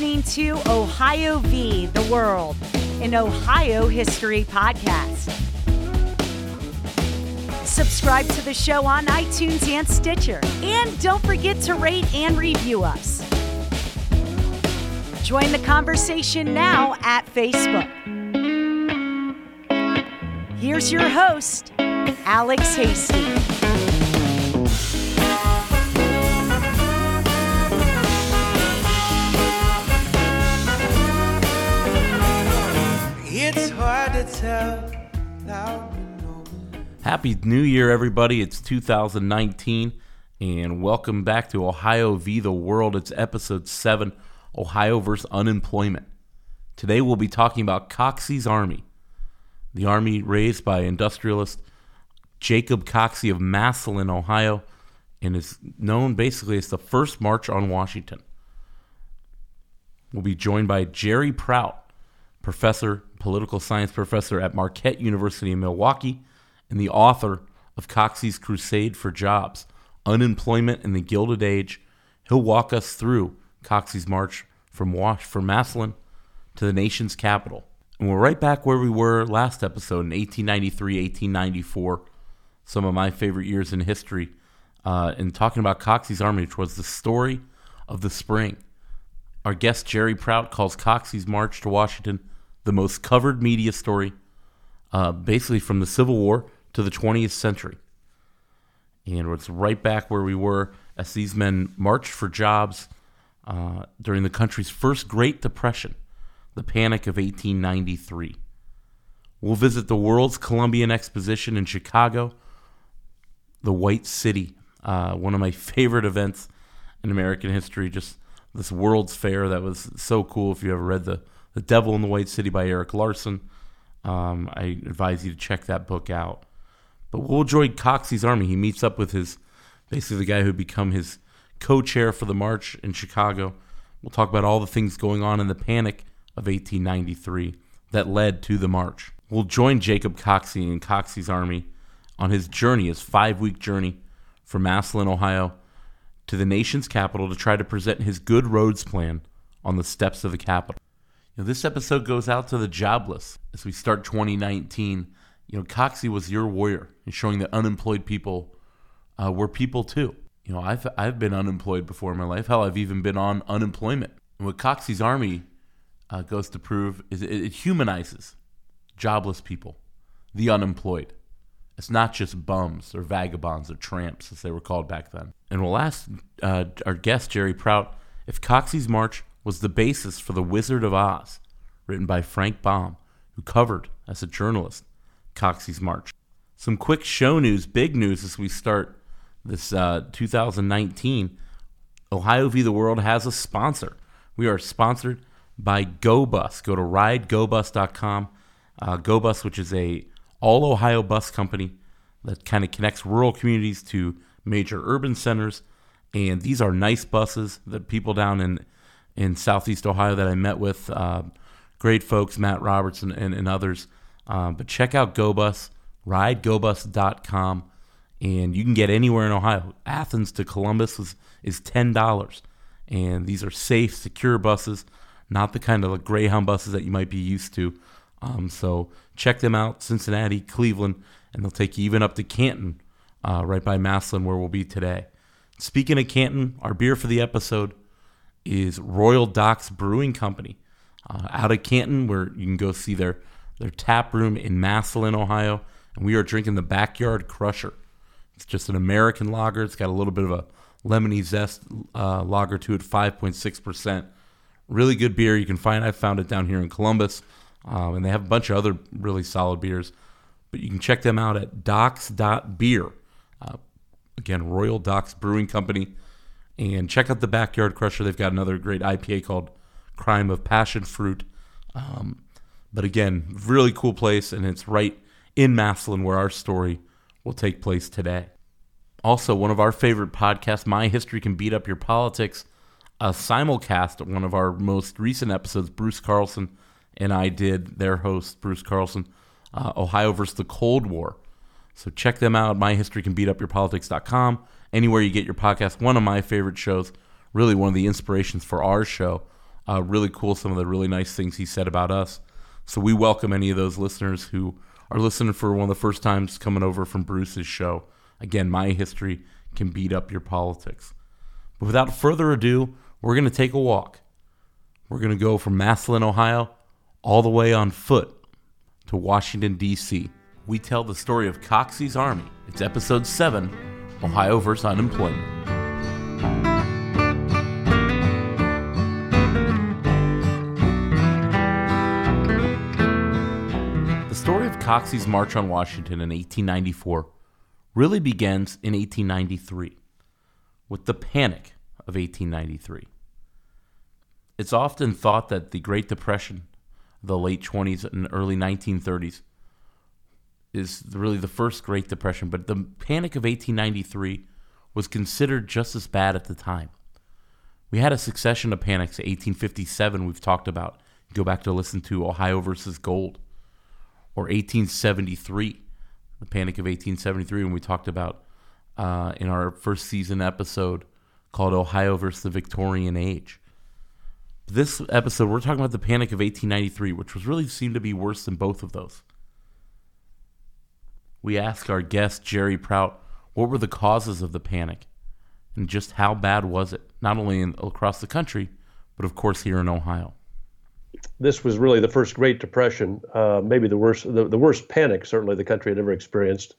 Listening to Ohio v. the World, an Ohio history podcast. Subscribe to the show on iTunes and Stitcher. And don't forget to rate and review us. Join the conversation now at Facebook. Here's your host, Alex Hasty. Happy New Year, everybody. It's 2019, and welcome back to Ohio v. the World. It's episode 7 Ohio versus Unemployment. Today, we'll be talking about Coxey's Army, the army raised by industrialist Jacob Coxey of Massillon, Ohio, and is known basically as the first march on Washington. We'll be joined by Jerry Prout, professor, political science professor at Marquette University in Milwaukee, and the author of Coxey's Crusade for Jobs Unemployment in the Gilded Age. He'll walk us through Coxey's march from Wash from Massillon to the nation's capital. And we're right back where we were last episode in 1893, 1894, some of my favorite years in history, uh, and talking about Coxey's Army, which was the story of the spring. Our guest Jerry Prout calls Coxey's March to Washington the most covered media story, uh, basically from the Civil War to the 20th century. And it's right back where we were as these men marched for jobs uh, during the country's first Great Depression, the Panic of 1893. We'll visit the World's Columbian Exposition in Chicago, the White City, uh, one of my favorite events in American history. Just this World's Fair that was so cool. If you ever read the The Devil in the White City by Erik Larson, um, I advise you to check that book out. But we'll join Coxey's army. He meets up with his basically the guy who become his co-chair for the march in Chicago. We'll talk about all the things going on in the panic of 1893 that led to the march. We'll join Jacob Coxey and Coxey's army on his journey, his five-week journey from Massillon, Ohio, to the nation's capital to try to present his good roads plan on the steps of the Capitol. Know, this episode goes out to the jobless as we start 2019 you know, Coxey was your warrior in showing that unemployed people uh, were people too. You know, I've I've been unemployed before in my life. Hell, I've even been on unemployment. And what Coxey's army uh, goes to prove is it, it humanizes jobless people, the unemployed. It's not just bums or vagabonds or tramps, as they were called back then. And we'll ask uh, our guest, Jerry Prout, if Coxey's March was the basis for The Wizard of Oz, written by Frank Baum, who covered, as a journalist, Coxey's March. Some quick show news, big news as we start this uh, 2019. Ohio v. the World has a sponsor. We are sponsored by GoBus. Go to ridegobus.com. Uh, GoBus, which is a all Ohio bus company that kind of connects rural communities to major urban centers. And these are nice buses that people down in in Southeast Ohio that I met with, uh, great folks, Matt Robertson and, and others. Uh, but check out GoBus, ridegobus.com, and you can get anywhere in Ohio. Athens to Columbus is, is $10. And these are safe, secure buses, not the kind of like Greyhound buses that you might be used to. Um, so check them out, Cincinnati, Cleveland, and they'll take you even up to Canton, uh, right by Massillon, where we'll be today. Speaking of Canton, our beer for the episode is Royal Docks Brewing Company uh, out of Canton, where you can go see their their tap room in Massillon, Ohio, and we are drinking the Backyard Crusher. It's just an American lager. It's got a little bit of a lemony zest uh, lager to it, 5.6%. Really good beer. You can find. I found it down here in Columbus, um, and they have a bunch of other really solid beers. But you can check them out at docks.beer. Uh, again, Royal Docks Brewing Company. And check out the Backyard Crusher. They've got another great IPA called Crime of Passion Fruit. Um, but again, really cool place, and it's right in Massillon where our story will take place today. Also, one of our favorite podcasts, My History Can Beat Up Your Politics, a simulcast one of our most recent episodes, Bruce Carlson and I did, their host, Bruce Carlson, uh, Ohio versus the Cold War. So check them out, myhistorycanbeatupyourpolitics.com, anywhere you get your podcast. One of my favorite shows, really one of the inspirations for our show. Uh, really cool, some of the really nice things he said about us. So we welcome any of those listeners who are listening for one of the first times coming over from Bruce's show. Again, my history can beat up your politics. But without further ado, we're going to take a walk. We're going to go from Massillon, Ohio, all the way on foot to Washington, D.C. We tell the story of Coxey's Army. It's episode 7 Ohio versus Unemployment. The story of Coxey's March on Washington in 1894 really begins in 1893 with the Panic of 1893. It's often thought that the Great Depression the late 20s and early 1930s is really the first Great Depression, but the Panic of 1893 was considered just as bad at the time. We had a succession of panics. 1857, we've talked about. Go back to listen to Ohio versus Gold. Or 1873, the Panic of 1873, when we talked about uh, in our first season episode called Ohio versus the Victorian Age. This episode, we're talking about the Panic of 1893, which was really seemed to be worse than both of those. We asked our guest, Jerry Prout, what were the causes of the panic and just how bad was it, not only in, across the country, but of course here in Ohio this was really the first Great Depression, uh, maybe the worst, the, the, worst panic certainly the country had ever experienced.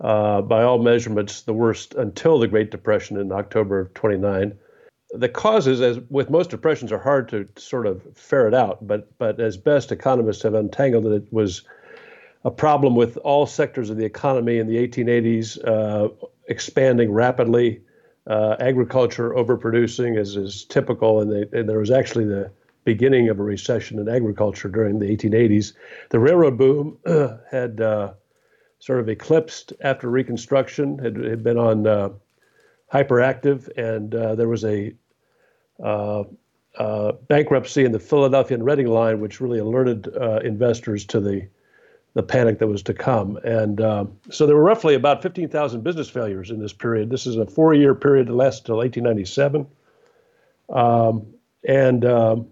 Uh, by all measurements, the worst until the Great Depression in October of 29. The causes, as with most depressions, are hard to sort of ferret out, but but as best economists have untangled it, it was a problem with all sectors of the economy in the 1880s, uh, expanding rapidly, uh, agriculture overproducing, as is typical, and, they, and there was actually the beginning of a recession in agriculture during the 1880s. The railroad boom uh, had sort of eclipsed after Reconstruction, had, had been on uh, hyperactive, and uh, there was a uh, bankruptcy in the Philadelphia and Reading line, which really alerted investors to the the panic that was to come. And um, so there were roughly about 15,000 business failures in this period. This is a four year period that lasted until 1897. Um, and um,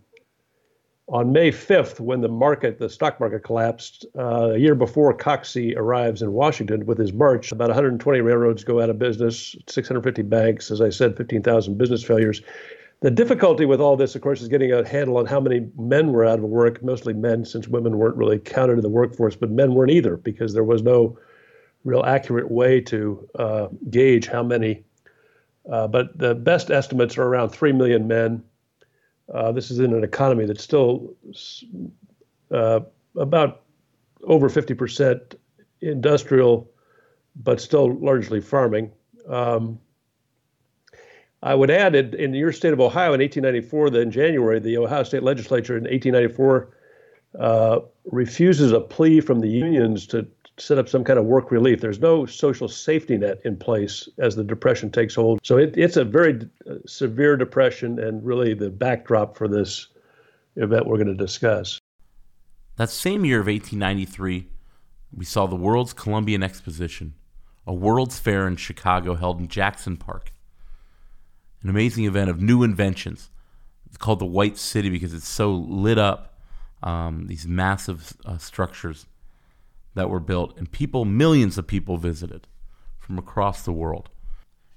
on May 5th, when the market, the stock market collapsed, uh, a year before Coxey arrives in Washington with his march, about 120 railroads go out of business, 650 banks, as I said, 15,000 business failures. The difficulty with all this, of course, is getting a handle on how many men were out of work, mostly men, since women weren't really counted in the workforce, but men weren't either, because there was no real accurate way to uh, gauge how many. Uh, but the best estimates are around 3 million men uh, this is in an economy that's still uh, about over 50% industrial, but still largely farming. Um, I would add in, your state of Ohio in 1894, that in January, the Ohio State Legislature in 1894 uh, refuses a plea from the unions to set up some kind of work relief. There's no social safety net in place as the depression takes hold. So it, it's a very uh, severe depression and really the backdrop for this event we're going to discuss. That same year of 1893, we saw the World's Columbian Exposition, a World's Fair in Chicago held in Jackson Park. An amazing event of new inventions. It's called the White City because it's so lit up, um, these massive uh, structures that were built, and people, millions of people visited from across the world.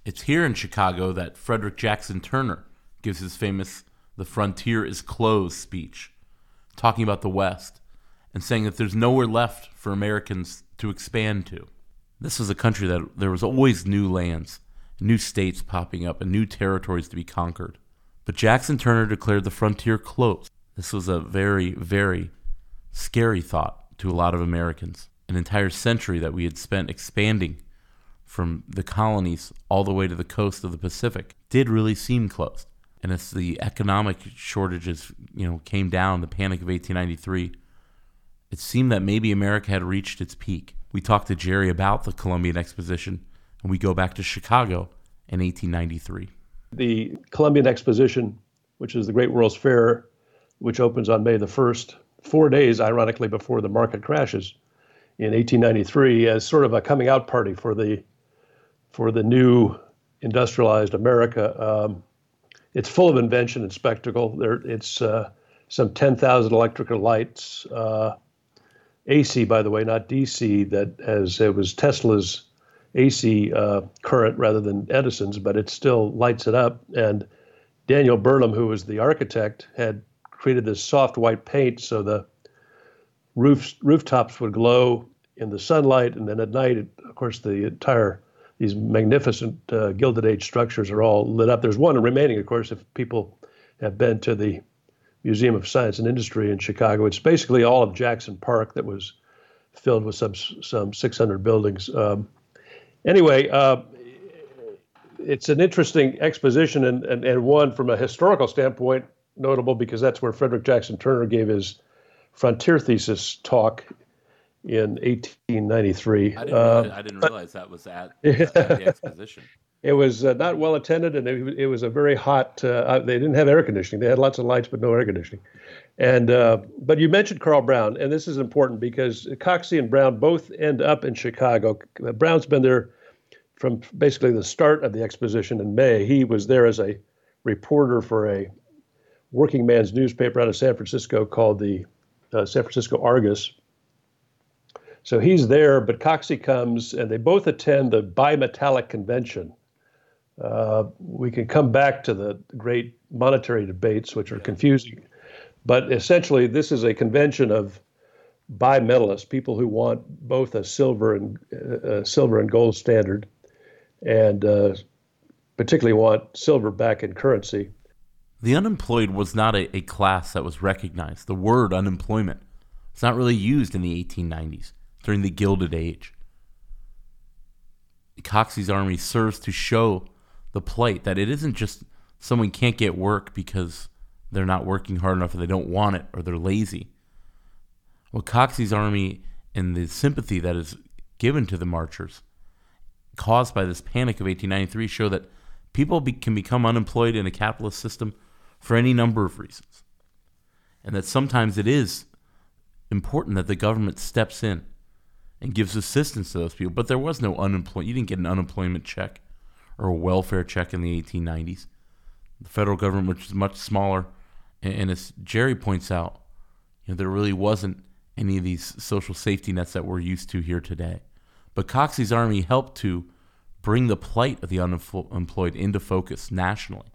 It's here in Chicago that Frederick Jackson Turner gives his famous The Frontier is Closed speech, talking about the West and saying that there's nowhere left for Americans to expand to. This was a country that there was always new lands, new states popping up, and new territories to be conquered. But Jackson Turner declared the frontier closed. This was a very, very scary thought to a lot of Americans an entire century that we had spent expanding from the colonies all the way to the coast of the Pacific did really seem closed. And as the economic shortages, you know, came down, the panic of 1893, it seemed that maybe America had reached its peak. We talked to Jerry about the Columbian Exposition, and we go back to Chicago in 1893. The Columbian Exposition, which is the Great World's Fair, which opens on May the 1st, four days, ironically, before the market crashes, in 1893 as sort of a coming out party for the for the new industrialized America. Um, it's full of invention and spectacle. There, it's uh, some 10,000 electrical lights, uh, AC, by the way, not DC. That as it was Tesla's AC uh, current rather than Edison's, but it still lights it up. And Daniel Burnham, who was the architect, had created this soft white paint so the roofs rooftops would glow in the sunlight, and then at night, it, of course, the entire these magnificent uh, Gilded Age structures are all lit up. There's one remaining, of course, if people have been to the Museum of Science and Industry in Chicago. It's basically all of Jackson Park that was filled with some some 600 buildings. Um, anyway, uh, it's an interesting exposition and, and, and one from a historical standpoint notable because that's where Frederick Jackson Turner gave his frontier thesis talk in 1893. I didn't, uh, I didn't realize that was at, at the exposition. It was uh, not well attended, and it, it was a very hot. Uh, they didn't have air conditioning. They had lots of lights, but no air conditioning. And uh, but you mentioned Carl Browne, and this is important because Coxey and Browne both end up in Chicago. Browne's been there from basically the start of the exposition in May. He was there as a reporter for a working man's newspaper out of San Francisco called the uh, San Francisco Argus. So he's there, but Coxey comes, and they both attend the bimetallic convention. Uh, we can come back to the great monetary debates, which are confusing, but essentially, this is a convention of bimetallists, people who want both a silver and uh, silver and gold standard, and uh, particularly want silver back in currency. The unemployed was not a, a class that was recognized. The word unemployment was not really used in the 1890s during the Gilded Age. Coxey's army serves to show the plight that it isn't just someone can't get work because they're not working hard enough or they don't want it or they're lazy. Well, Coxey's army and the sympathy that is given to the marchers caused by this panic of 1893 show that people be, can become unemployed in a capitalist system for any number of reasons. And that sometimes it is important that the government steps in and gives assistance to those people. But there was no unemployment. You didn't get an unemployment check or a welfare check in the 1890s. The federal government, which is much smaller, and, and as Jerry points out, you know, there really wasn't any of these social safety nets that we're used to here today. But Coxey's army helped to bring the plight of the unemployed into focus nationally.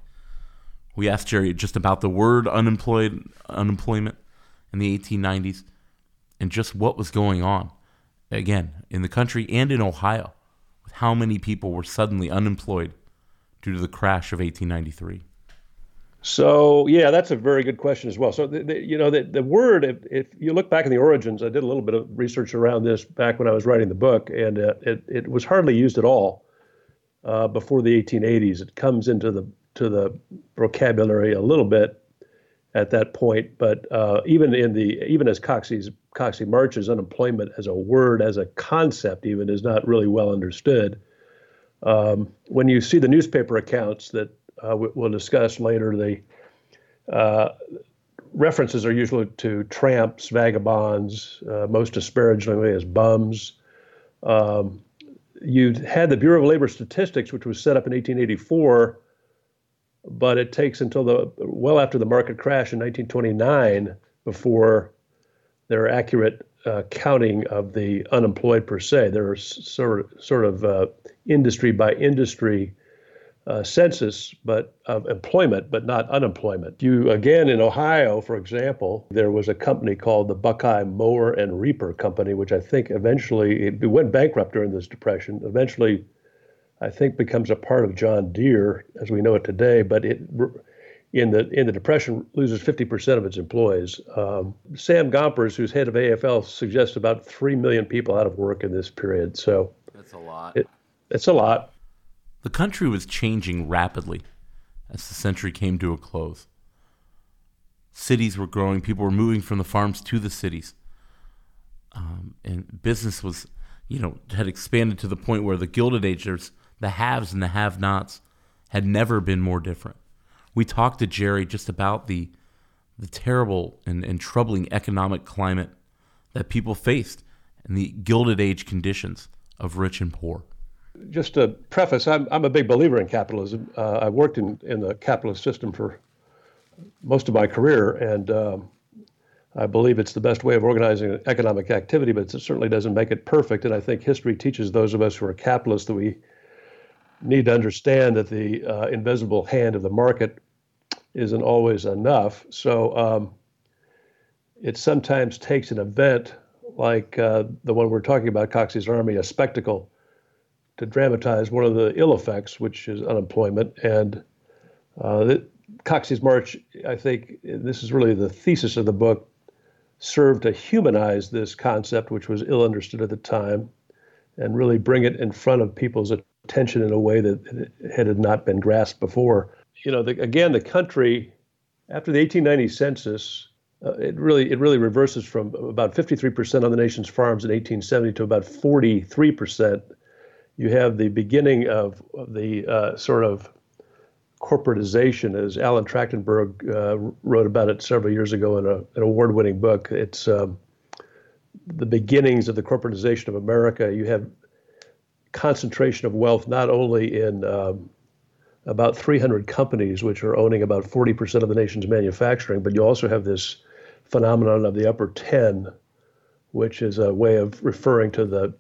We asked Jerry just about the word unemployed unemployment in the 1890s and just what was going on again in the country and in Ohio with how many people were suddenly unemployed due to the crash of 1893. So yeah, that's a very good question as well. So the, the, you know the, the word, if, if, you look back in the origins, I did a little bit of research around this back when I was writing the book, and uh, it it was hardly used at all uh, before the 1880s. It comes into the to the vocabulary a little bit at that point, but uh, even in the even as Coxey's Coxey marches, unemployment as a word, as a concept, even is not really well understood. Um, when you see the newspaper accounts that uh, we'll discuss later, the uh, references are usually to tramps, vagabonds, uh, most disparagingly as bums. Um, you had the Bureau of Labor Statistics, which was set up in 1884 but it takes until the well after the market crash in 1929 before there are accurate uh, counting of the unemployed per se. There are sort of, sort of uh, industry by industry uh, census, but of employment, but not unemployment. You again in Ohio, for example, there was a company called the Buckeye Mower and Reaper Company, which I think eventually it went bankrupt during this depression. Eventually I think becomes a part of John Deere as we know it today, but it in the in the depression loses 50% of its employees. Um, Sam Gompers, who's head of AFL, suggests about three million people out of work in this period. So that's a lot. It, it's a lot. The country was changing rapidly as the century came to a close. Cities were growing. People were moving from the farms to the cities, um, and business was, you know, had expanded to the point where the Gilded Age the haves and the have nots had never been more different. We talked to Jerry just about the the terrible and, and troubling economic climate that people faced and the gilded age conditions of rich and poor. Just to preface, I'm, I'm a big believer in capitalism. Uh, I worked in, in the capitalist system for most of my career, and um, I believe it's the best way of organizing economic activity, but it certainly doesn't make it perfect. And I think history teaches those of us who are capitalists that we need to understand that the uh, invisible hand of the market isn't always enough. So um, it sometimes takes an event like uh, the one we're talking about, Coxey's Army, a spectacle, to dramatize one of the ill effects, which is unemployment. And uh, Coxey's March, I think this is really the thesis of the book, served to humanize this concept, which was ill understood at the time, and really bring it in front of people's attention in a way that had not been grasped before. You know, the, again, the country after the 1890 census, uh, it really it really reverses from about 53% on the nation's farms in 1870 to about 43%. You have the beginning of, the uh, sort of corporatization, as Alan Trachtenberg uh, wrote about it several years ago in a, an award-winning book. It's um, the beginnings of the corporatization of America. You have concentration of wealth not only in um, about 300 companies, which are owning about 40% of the nation's manufacturing, but you also have this phenomenon of the upper 10, which is a way of referring to the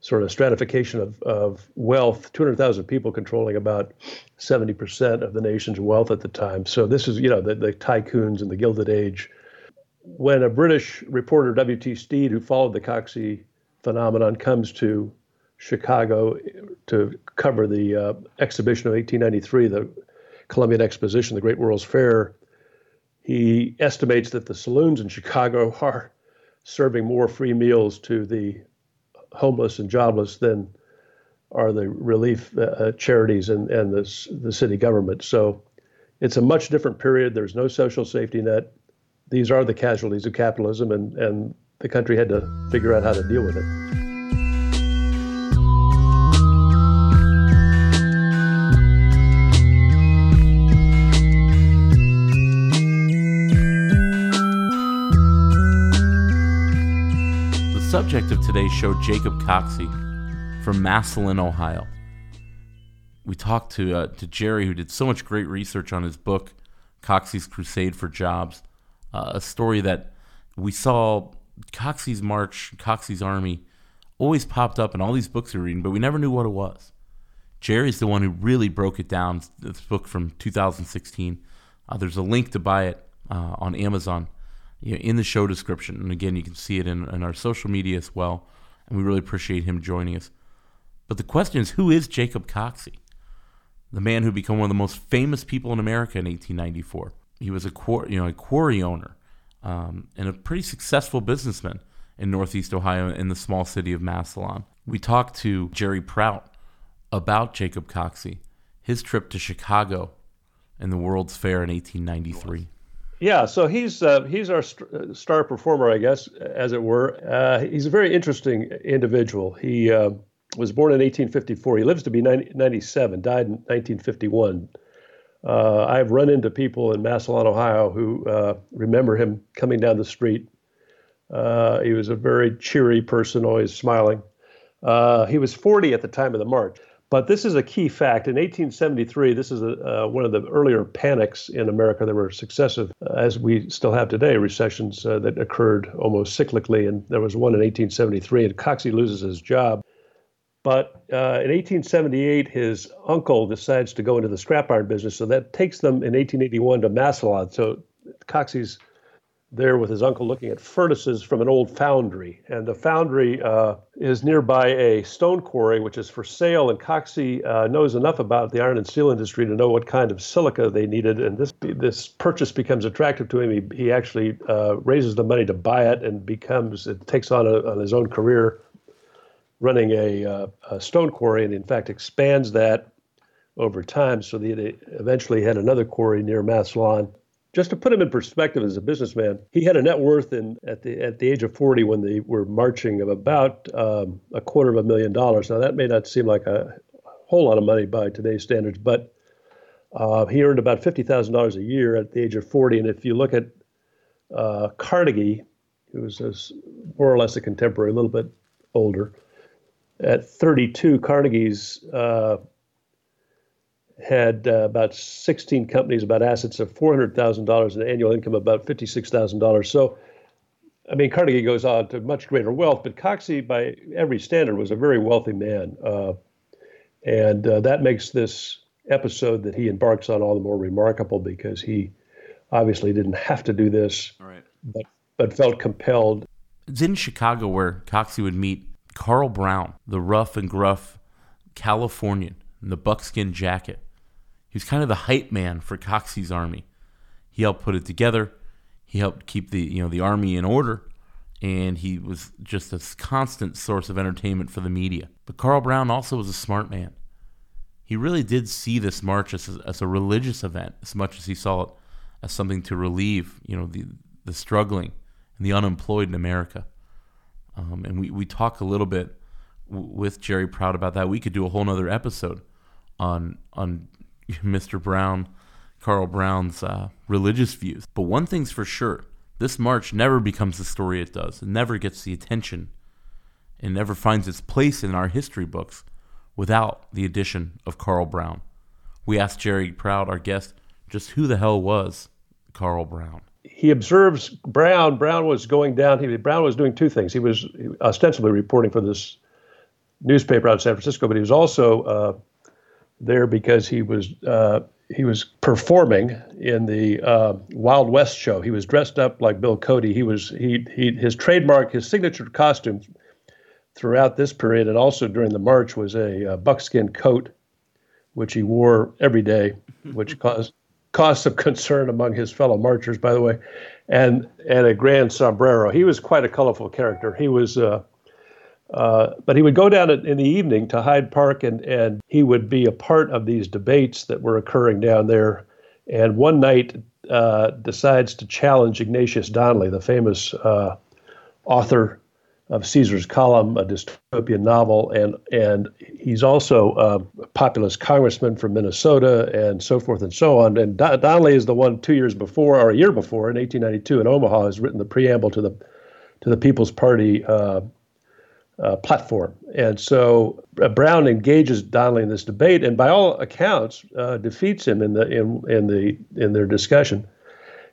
sort of stratification of, of wealth 200,000 people controlling about 70% of the nation's wealth at the time. So this is, you know, the, the tycoons and the Gilded Age. When a British reporter, W.T. Stead, who followed the Coxey phenomenon, comes to Chicago to cover the uh, exhibition of 1893, the Columbian Exposition, the Great World's Fair, he estimates that the saloons in Chicago are serving more free meals to the homeless and jobless than are the relief uh, uh, charities and, and the, the city government. So it's a much different period. There's no social safety net. These are the casualties of capitalism, and, and the country had to figure out how to deal with it. Subject of today's show, Jacob Coxey from Massillon, Ohio. We talked to uh, to Jerry, who did so much great research on his book, Coxey's Crusade for Jobs, uh, a story that we saw Coxey's March, Coxey's Army, always popped up in all these books we are reading, but we never knew what it was. Jerry's the one who really broke it down. This book from 2016. Uh, there's a link to buy it uh, on Amazon you know, in the show description. And again, you can see it in, in our social media as well. And we really appreciate him joining us. But the question is who is Jacob Coxey? The man who became one of the most famous people in America in 1894. He was a, you know, a quarry owner um, and a pretty successful businessman in Northeast Ohio in the small city of Massillon. We talked to Jerry Prout about Jacob Coxey, his trip to Chicago and the World's Fair in 1893. Yeah, so he's uh, he's our st- uh, star performer, I guess, as it were. Uh, he's a very interesting individual. He uh, was born in 1854. He lives to be 90, 97. Died in 1951. Uh, I've run into people in Massillon, Ohio, who uh, remember him coming down the street. he was a very cheery person, always smiling. he was 40 at the time of the march. But this is a key fact. In 1873, this is a, uh, one of the earlier panics in America. There were successive, uh, as we still have today, recessions uh, that occurred almost cyclically. And there was one in 1873, and Coxey loses his job. But uh, in 1878, his uncle decides to go into the scrap iron business. So that takes them in 1881 to Massillon. So Coxey's there with his uncle looking at furnaces from an old foundry. And the foundry uh, is nearby a stone quarry, which is for sale. And Coxey uh, knows enough about the iron and steel industry to know what kind of silica they needed. And this this purchase becomes attractive to him. He, he actually uh, raises the money to buy it and becomes, it takes on, a, on his own career running a, uh, a stone quarry and, in fact, expands that over time so that eventually had another quarry near Massillon just to put him in perspective as a businessman, he had a net worth in at the at the age of 40 when they were marching of about um, a quarter of a million dollars. Now that may not seem like a whole lot of money by today's standards, but uh, he earned about fifty thousand dollars a year at the age of 40. And if you look at uh, Carnegie, who was a, more or less a contemporary, a little bit older, at 32, Carnegie's uh, had uh, about 16 companies, about assets of $400,000 and annual income of about $56,000. So, I mean, Carnegie goes on to much greater wealth, but Coxey, by every standard, was a very wealthy man. Uh, and uh, that makes this episode that he embarks on all the more remarkable because he obviously didn't have to do this, right. but, but felt compelled. It's in Chicago where Coxey would meet Carl Browne, the rough and gruff Californian in the buckskin jacket. He was kind of the hype man for Coxey's army. He helped put it together. He helped keep the you know the army in order, and he was just a constant source of entertainment for the media. But Carl Browne also was a smart man. He really did see this march as a, as a religious event as much as he saw it as something to relieve you know the the struggling and the unemployed in America. Um, and we, we talk a little bit w- with Jerry Prout about that. We could do a whole nother episode on on Mr. Browne, Carl Browne's uh, religious views. But one thing's for sure: this march never becomes the story it does. It never gets the attention. It never finds its place in our history books without the addition of Carl Browne. We asked Jerry Prout, our guest, just who the hell was Carl Browne he observes Browne. Browne was going down. He, Browne was doing two things. He was ostensibly reporting for this newspaper out in San Francisco, but he was also uh, there because he was uh, he was performing in the uh, Wild West show. He was dressed up like Bill Cody. He was he he his trademark, his signature costume throughout this period and also during the march was a, a buckskin coat, which he wore every day, which caused caused some concern among his fellow marchers, by the way, and and a grand sombrero. He was quite a colorful character. He was, uh, uh, but he would go down in the evening to Hyde Park, and and he would be a part of these debates that were occurring down there. And one night, uh, decides to challenge Ignatius Donnelly, the famous uh, author of Caesar's Column, a dystopian novel, and and he's also a populist congressman from Minnesota, and so forth and so on. And Donnelly is the one two years before, or a year before, in 1892, in Omaha, has written the preamble to the to the People's Party uh, platform. And so uh, Browne engages Donnelly in this debate, and by all accounts, uh, defeats him in the in in the in their discussion.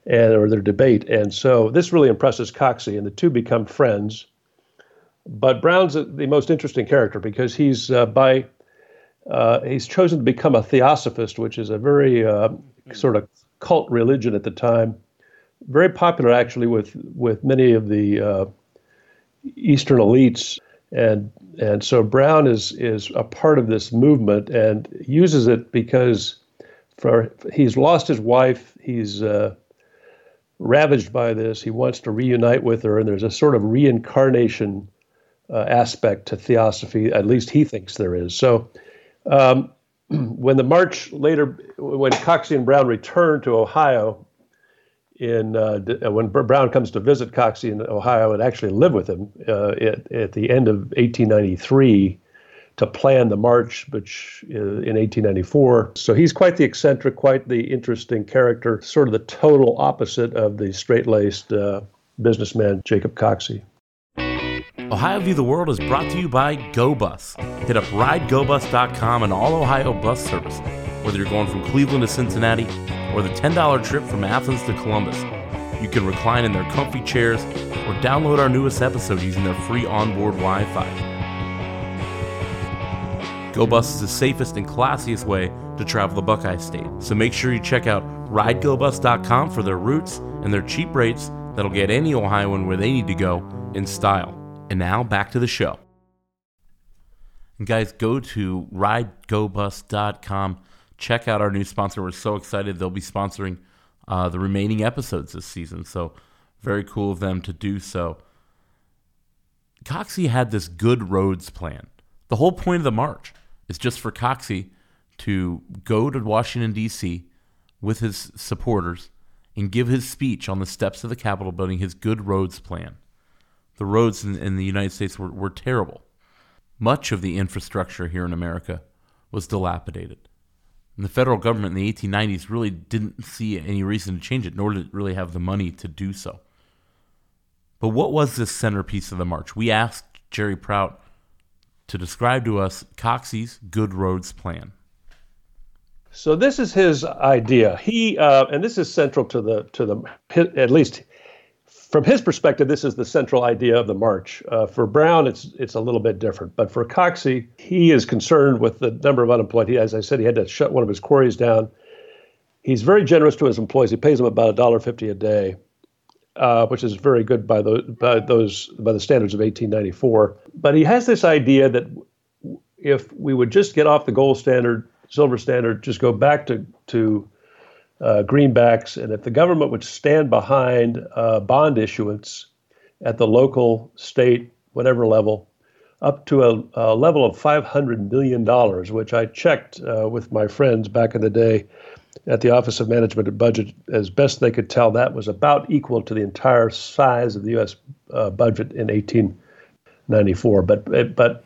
And, or their debate. And so this really impresses Coxey, and the two become friends but Browne's the most interesting character because he's uh, by uh, he's chosen to become a theosophist, which is a very uh, sort of cult religion at the time, very popular actually with with many of the Eastern elites, and and so Browne is is a part of this movement and uses it because for he's lost his wife, he's uh, ravaged by this. He wants to reunite with her, and there's a sort of reincarnation uh, aspect to theosophy. At least he thinks there is. So um, when the march later, when Coxey and Browne returned to Ohio, in uh, uh when Browne comes to visit Coxey in Ohio and actually live with him uh, at, at the end of 1893 to plan the march, which uh, in 1894. So he's quite the eccentric, quite the interesting character, sort of the total opposite of the straight-laced uh, businessman Jacob Coxey. Ohio View the World is brought to you by GoBus. Hit up ridegobus.com and all Ohio bus service, whether you're going from Cleveland to Cincinnati or the $10 trip from Athens to Columbus. You can recline in their comfy chairs or download our newest episode using their free onboard Wi Fi. GoBus is the safest and classiest way to travel the Buckeye State, so make sure you check out ridegobus.com for their routes and their cheap rates that'll get any Ohioan where they need to go in style. And now back to the show. And guys, go to ridegobus.com. Check out our new sponsor. We're so excited. They'll be sponsoring uh, the remaining episodes this season. So, very cool of them to do so. Coxey had this good roads plan. The whole point of the march is just for Coxey to go to Washington, D.C. with his supporters and give his speech on the steps of the Capitol building, his good roads plan the roads in, in the United States were, were terrible. Much of the infrastructure here in America was dilapidated. And the federal government in the 1890s really didn't see any reason to change it, nor did it really have the money to do so. But what was this centerpiece of the march? We asked Jerry Prout to describe to us Coxey's Good Roads Plan. So this is his idea. He uh, and this is central to the to the at least from his perspective, this is the central idea of the march. Uh, for Browne, it's it's a little bit different, but for Coxey, he is concerned with the number of unemployed. He, as I said, he had to shut one of his quarries down. He's very generous to his employees. He pays them about a dollar fifty a day, uh, which is very good by those by those by the standards of 1894. But he has this idea that if we would just get off the gold standard silver standard, just go back to to uh, greenbacks, and if the government would stand behind uh, bond issuance at the local, state, whatever level, up to a, a level of $500 million, which I checked uh, with my friends back in the day at the Office of Management and Budget. As best they could tell, that was about equal to the entire size of the U.S. Uh, budget in 1894. But, but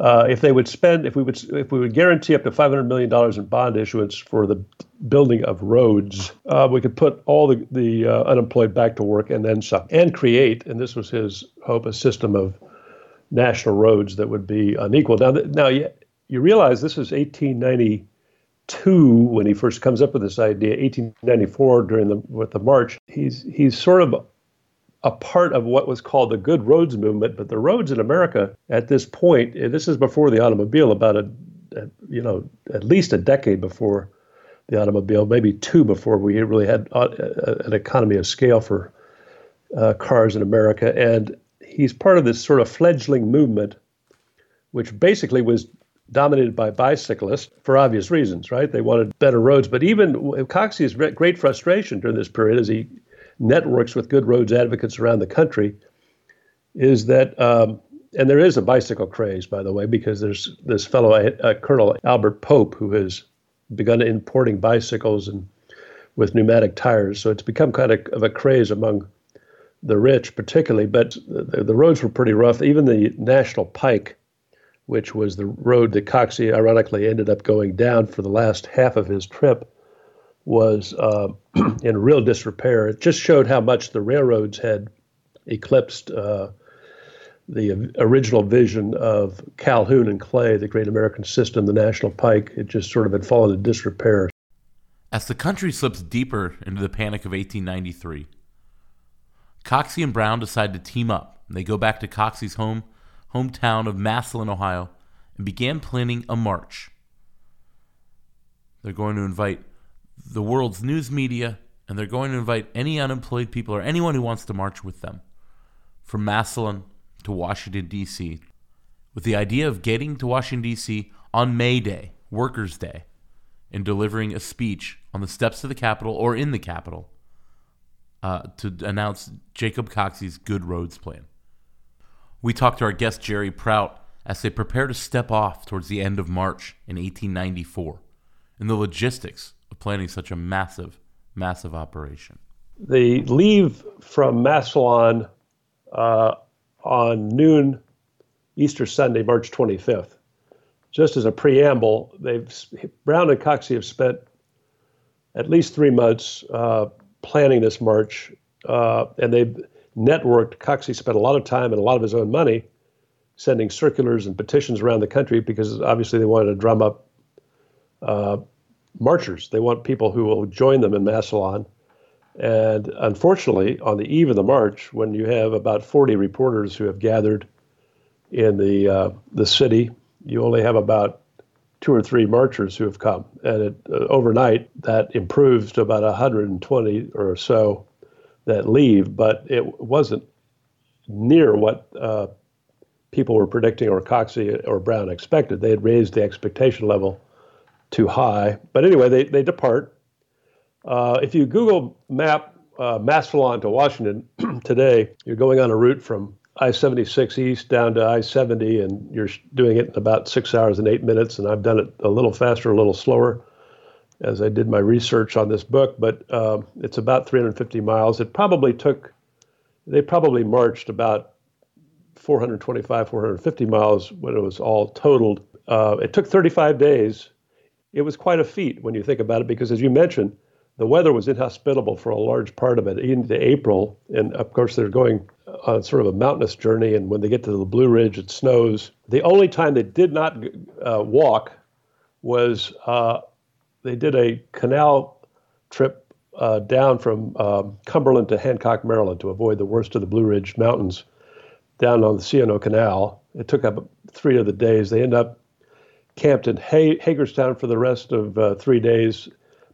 uh, if they would spend, if we would, if we would guarantee up to 500 million dollars in bond issuance for the building of roads, uh, we could put all the the uh, unemployed back to work and then some, and create. And this was his hope: a system of national roads that would be unequal. Now, now you, you realize this is 1892 when he first comes up with this idea. 1894 during the with the march, he's he's sort of a part of what was called the good roads movement. But the roads in America at this point, this is before the automobile, about a, a you know at least a decade before the automobile, maybe two before we really had uh, an economy of scale for uh, cars in America. And he's part of this sort of fledgling movement, which basically was dominated by bicyclists for obvious reasons, right? They wanted better roads. But even Coxey's great frustration during this period as he networks with good roads advocates around the country is that, um, and there is a bicycle craze, by the way, because there's this fellow, uh, Colonel Albert Pope, who has begun importing bicycles and with pneumatic tires. So it's become kind of, of a craze among the rich, particularly. But the, the roads were pretty rough. Even the National Pike, which was the road that Coxey ironically ended up going down for the last half of his trip, was uh, in real disrepair. It just showed how much the railroads had eclipsed uh, the original vision of Calhoun and Clay, the great American system, the National Pike. It just sort of had fallen into disrepair. As the country slips deeper into the panic of 1893, Coxey and Browne decide to team up. They go back to Coxey's home hometown of Massillon, Ohio, and began planning a march. They're going to invite the world's news media, and they're going to invite any unemployed people or anyone who wants to march with them from Massillon to Washington, D.C., with the idea of getting to Washington, D.C. on May Day, Workers' Day, and delivering a speech on the steps of the Capitol or in the Capitol uh, to announce Jacob Coxey's Good Roads Plan. We talked to our guest Jerry Prout as they prepare to step off towards the end of March in 1894 and the logistics planning such a massive, massive operation? They leave from Massillon uh, on noon Easter Sunday, March 25th. Just as a preamble, they've Browne and Coxey have spent at least three months uh, planning this march, uh, and they've networked. Coxey spent a lot of time and a lot of his own money sending circulars and petitions around the country because obviously they wanted to drum up uh, marchers. They want people who will join them in Massillon. And unfortunately, on the eve of the march, when you have about 40 reporters who have gathered in the uh, the city, you only have about two or three marchers who have come. And it, uh, overnight, that improves to about 120 or so that leave, but it wasn't near what uh, people were predicting or Coxey or Browne expected. They had raised the expectation level too high. But anyway, they, they depart. Uh, if you Google map uh, Massillon to Washington today, you're going on a route from I 76 East down to I 70, and you're doing it in about six hours and eight minutes. And I've done it a little faster, a little slower as I did my research on this book, but uh, it's about 350 miles. It probably took, they probably marched about 425, 450 miles when it was all totaled. Uh, it took 35 days it was quite a feat when you think about it, because as you mentioned, the weather was inhospitable for a large part of it into April. And of course, they're going on sort of a mountainous journey. And when they get to the Blue Ridge, it snows. The only time they did not uh, walk was uh, they did a canal trip uh, down from um, Cumberland to Hancock, Maryland, to avoid the worst of the Blue Ridge Mountains down on the C&O Canal. It took up three of the days. They end up camped in Hagerstown for the rest of uh, three days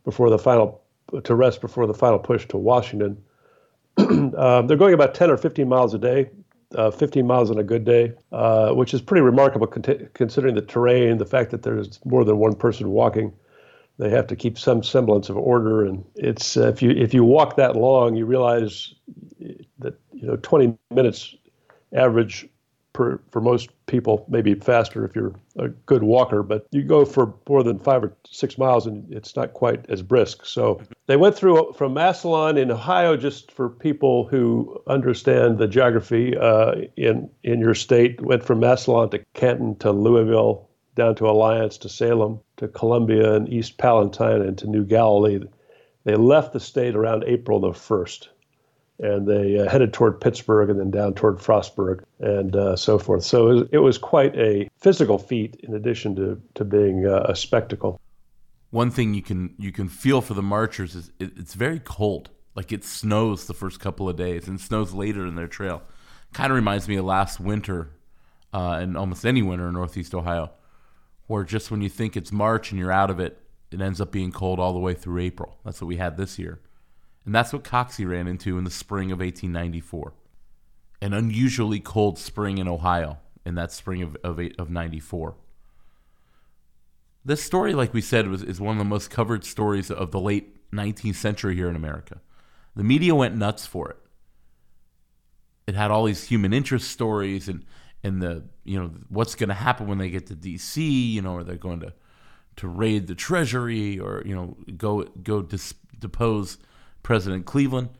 before the final to rest before the final push to Washington. um, they're going about 10 or 15 miles a day, uh, 15 miles on a good day, uh, which is pretty remarkable con- considering the terrain, the fact that there's more than one person walking. They have to keep some semblance of order, and it's uh, if you if you walk that long, you realize that you know 20 minutes average per, for most people, maybe faster if you're a good walker, but you go for more than five or six miles and it's not quite as brisk. So they went through from Massillon in Ohio, just for people who understand the geography uh, in, in your state, went from Massillon to Canton to Louisville, down to Alliance to Salem to Columbia and East Palestine and to New Galilee. They left the state around April the 1st and they uh, headed toward Pittsburgh and then down toward Frostburg and uh, so forth. So it was, it was, quite a physical feat in addition to, to being uh, a spectacle. One thing you can you can feel for the marchers is it, it's very cold. Like it snows the first couple of days and snows later in their trail. Kind of reminds me of last winter uh, and almost any winter in Northeast Ohio, where just when you think it's March and you're out of it, it ends up being cold all the way through April. That's what we had this year. And that's what Coxey ran into in the spring of 1894. An unusually cold spring in Ohio in that spring of, of, of 94. This story, like we said, was, is one of the most covered stories of the late 19th century here in America. The media went nuts for it. It had all these human interest stories and, and the you know what's going to happen when they get to D.C. You know, are they going to to raid the Treasury or you know go go dis, depose President Cleveland.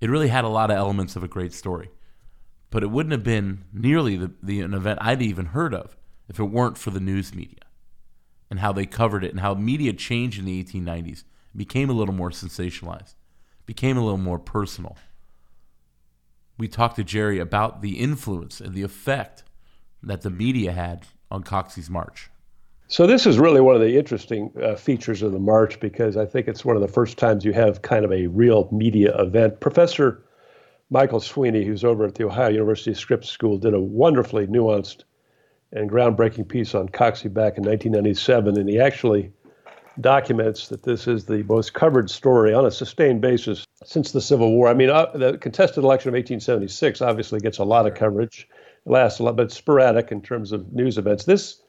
It really had a lot of elements of a great story. But it wouldn't have been nearly the, the an event I'd even heard of if it weren't for the news media and how they covered it and how media changed in the 1890s, became a little more sensationalized, became a little more personal. We talked to Jerry about the influence and the effect that the media had on Coxey's march. So this is really one of the interesting uh, features of the march because I think it's one of the first times you have kind of a real media event. Professor Michael Sweeney, who's over at the Ohio University Scripps School, did a wonderfully nuanced and groundbreaking piece on Coxey back in 1997, and he actually documents that this is the most covered story on a sustained basis since the Civil War. I mean, uh, the contested election of 1876 obviously gets a lot of coverage, it lasts a lot, but sporadic in terms of news events. This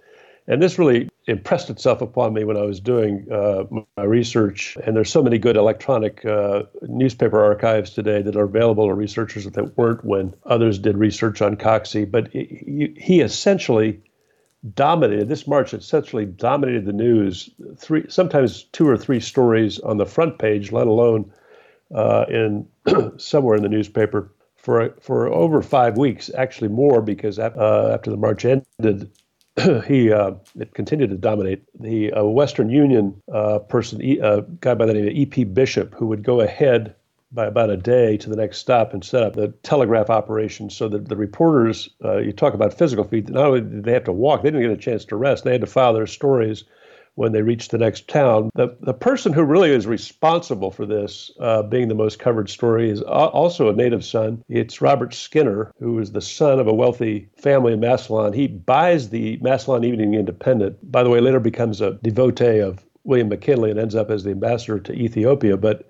and this really impressed itself upon me when I was doing uh, my research. And there's so many good electronic uh, newspaper archives today that are available to researchers that weren't when others did research on Coxey. But he, he essentially dominated this march. Essentially dominated the news. Three, sometimes two or three stories on the front page, let alone uh, in somewhere in the newspaper for for over five weeks. Actually, more because uh, after the march ended, he uh, continued to dominate. The uh, Western Union uh, person, a uh, guy by the name of E.P. Bishop, who would go ahead by about a day to the next stop and set up the telegraph operation so that the reporters, uh, you talk about physical feet, not only did they have to walk, they didn't get a chance to rest. They had to file their stories when they reach the next town. The, the person who really is responsible for this uh, being the most covered story is also a native son. It's Robert Skinner, who is the son of a wealthy family in Massillon. He buys the Massillon Evening Independent, by the way, later becomes a devotee of William McKinley and ends up as the ambassador to Ethiopia. But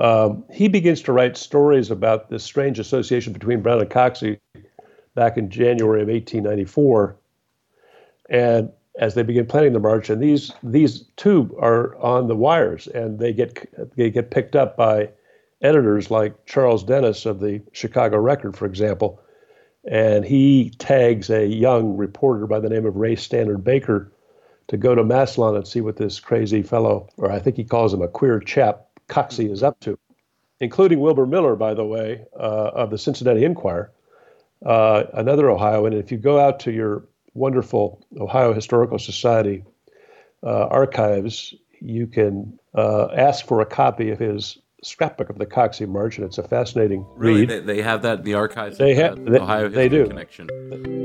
um, he begins to write stories about this strange association between Browne and Coxey back in January of 1894. And as they begin planning the march, and these these two are on the wires, and they get they get picked up by editors like Charles Dennis of the Chicago Record, for example, and he tags a young reporter by the name of Ray Stannard Baker to go to Massillon and see what this crazy fellow, or I think he calls him a queer chap, Coxey is up to, including Wilbur Miller, by the way, uh, of the Cincinnati Enquirer, uh, another Ohioan. And if you go out to your wonderful Ohio Historical Society uh, archives, you can uh, ask for a copy of his scrapbook of the Coxey March, and it's a fascinating Really, read. they, they have that in the archives. They have- they- Ohio they History do. Connection.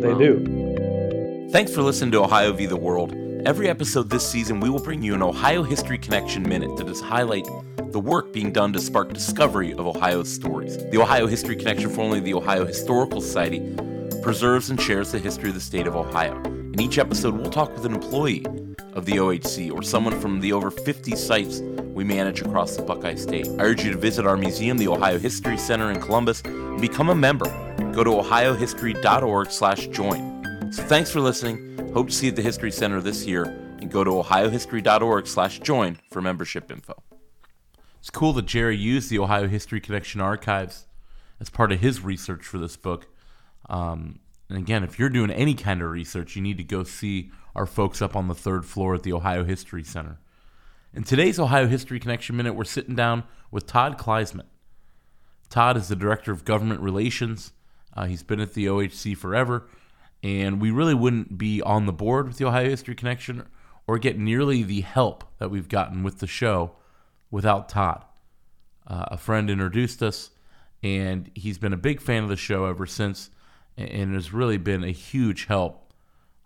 they do. Thanks for listening to Ohio v. the World. Every episode this season, we will bring you an Ohio History Connection Minute to just highlight the work being done to spark discovery of Ohio's stories. The Ohio History Connection, formerly the Ohio Historical Society, preserves and shares the history of the state of Ohio. In each episode, we'll talk with an employee of the OHC or someone from the over 50 sites we manage across the Buckeye State. I urge you to visit our museum, the Ohio History Center in Columbus, and become a member. Go to ohiohistory.org/join. So thanks for listening. Hope to see you at the History Center this year, and go to ohiohistory.org/join for membership info. It's cool that Jerry used the Ohio History Connection archives as part of his research for this book. Um, and again, if you're doing any kind of research, you need to go see our folks up on the third floor at the Ohio History Center. In today's Ohio History Connection Minute, we're sitting down with Todd Kleismit. Todd is the Director of Government Relations. Uh, he's been at the OHC forever, and we really wouldn't be on the board with the Ohio History Connection or get nearly the help that we've gotten with the show without Todd. Uh, a friend introduced us, and he's been a big fan of the show ever since, and has really been a huge help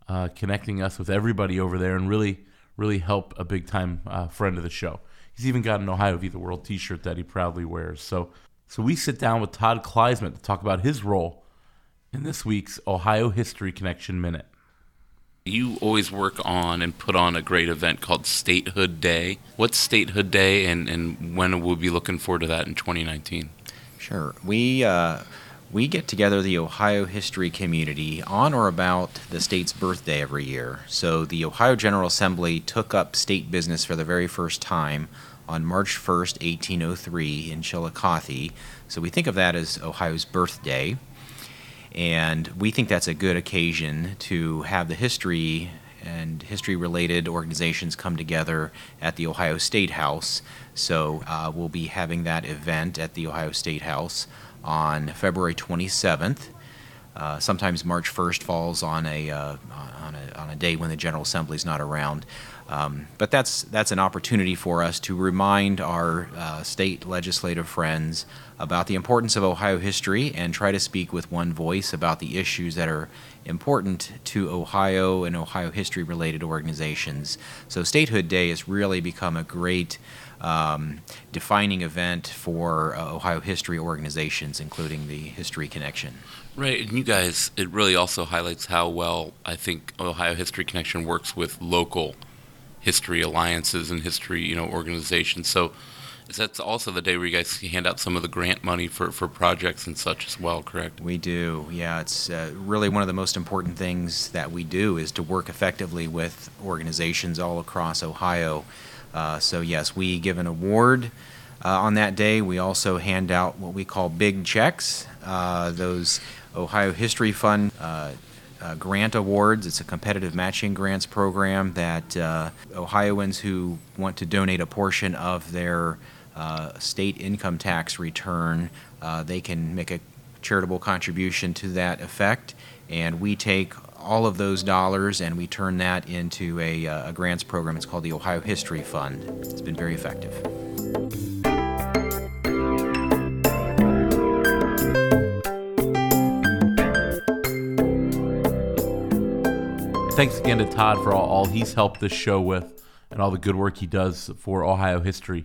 uh, connecting us with everybody over there, and really, really help a big time uh, friend of the show. He's even got an Ohio v. the World T-shirt that he proudly wears. So, so we sit down with Todd Kleismit to talk about his role in this week's Ohio History Connection Minute. You always work on and put on a great event called Statehood Day. What's Statehood Day, and, and when will we be looking forward to that in 2019? Sure. We uh, we get together the Ohio history community on or about the state's birthday every year. So the Ohio General Assembly took up state business for the very first time on March 1st, 1803, in Chillicothe. So we think of that as Ohio's birthday. And we think that's a good occasion to have the history and history related organizations come together at the Ohio State House. So uh, we'll be having that event at the Ohio State House on February 27th. Uh, sometimes March 1st falls on a, uh, on a on a day when the General Assembly is not around. Um, but that's that's an opportunity for us to remind our uh, state legislative friends about the importance of Ohio history and try to speak with one voice about the issues that are important to Ohio and Ohio history related organizations. So Statehood Day has really become a great um, defining event for uh, Ohio history organizations, including the History Connection. Right, and you guys, it really also highlights how well I think Ohio History Connection works with local history alliances and history, you know, organizations. So that's also the day where you guys hand out some of the grant money for, for projects and such as well, correct? We do, yeah. It's uh, really one of the most important things that we do is to work effectively with organizations all across Ohio. Uh, so yes, we give an award uh, on that day. We also hand out what we call big checks. Uh, those Ohio History Fund uh, grant awards. It's a competitive matching grants program that uh, Ohioans who want to donate a portion of their uh, state income tax return, uh, they can make a charitable contribution to that effect, and we take all of those dollars and we turn that into a, uh, a grants program. It's called the Ohio History Fund. It's been very effective. Thanks again to Todd for all, all he's helped this show with and all the good work he does for Ohio history.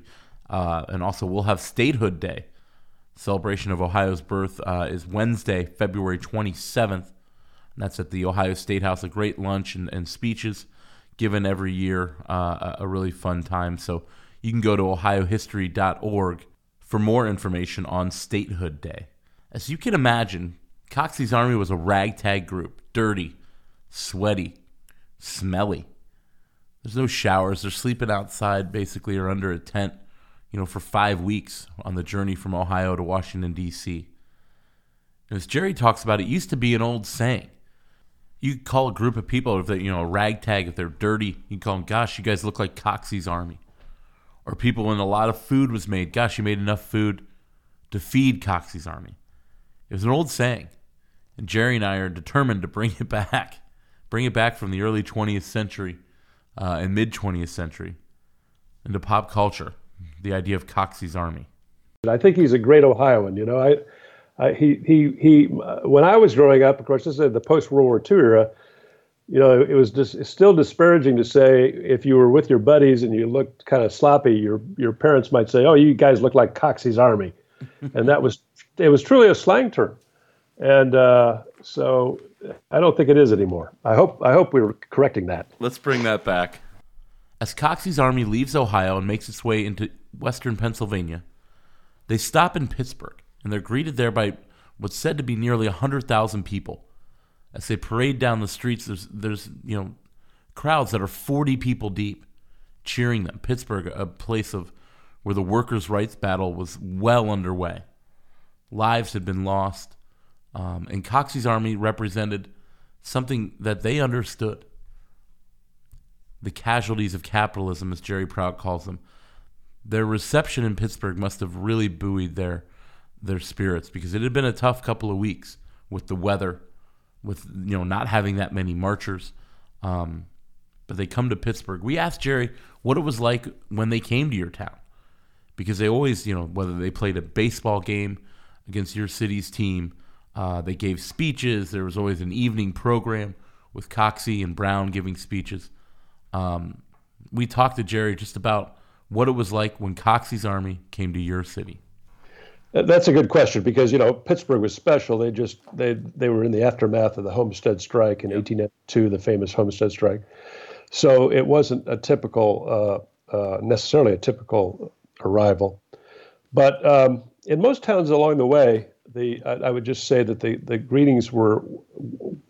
Uh, and also, we'll have Statehood Day. Celebration of Ohio's birth uh, is Wednesday, February 27th. And that's at the Ohio State House. A great lunch and, and speeches given every year. Uh, a, a really fun time. So you can go to ohiohistory.org for more information on Statehood Day. As you can imagine, Coxey's Army was a ragtag group, dirty, sweaty, smelly. There's no showers. They're sleeping outside basically or under a tent, you know, for five weeks on the journey from Ohio to Washington, D.C. And as Jerry talks about, it used to be an old saying. You call a group of people, if they, you know, a ragtag, if they're dirty, you call them, gosh, you guys look like Coxey's Army. Or people when a lot of food was made, gosh, you made enough food to feed Coxey's Army. It was an old saying. And Jerry and I are determined to bring it back, bring it back from the early 20th century uh, and mid 20th century. into pop culture, the idea of Coxey's Army. I think he's a great Ohioan. You know, I, I he he he. Uh, when I was growing up, of course, this is the post World War II era. You know, it was just still disparaging to say if you were with your buddies and you looked kind of sloppy, your your parents might say, "Oh, you guys look like Coxey's Army," and that was it was truly a slang term. And uh, so I don't think it is anymore. I hope I hope we are correcting that. Let's bring that back. As Coxey's army leaves Ohio and makes its way into western Pennsylvania, they stop in Pittsburgh and they're greeted there by what's said to be nearly 100,000 people. As they parade down the streets, there's, there's you know crowds that are 40 people deep cheering them. Pittsburgh, a place of where the workers' rights battle was well underway. Lives had been lost, um, and Coxey's army represented something that they understood the casualties of capitalism, as Jerry Prout calls them. Their reception in Pittsburgh must have really buoyed their their spirits because it had been a tough couple of weeks with the weather, with you know not having that many marchers. Um, but they come to Pittsburgh. We asked Jerry what it was like when they came to your town because they always, you know, whether they played a baseball game against your city's team, uh, they gave speeches. There was always an evening program with Coxey and Browne giving speeches. Um, we talked to Jerry just about what it was like when Coxey's army came to your city. That's a good question because you know Pittsburgh was special. They just they they were in the aftermath of the Homestead Strike in 1892, the famous Homestead Strike. So it wasn't a typical, uh, uh, necessarily a typical arrival, but um, in most towns along the way, the I, I, would just say that the the greetings were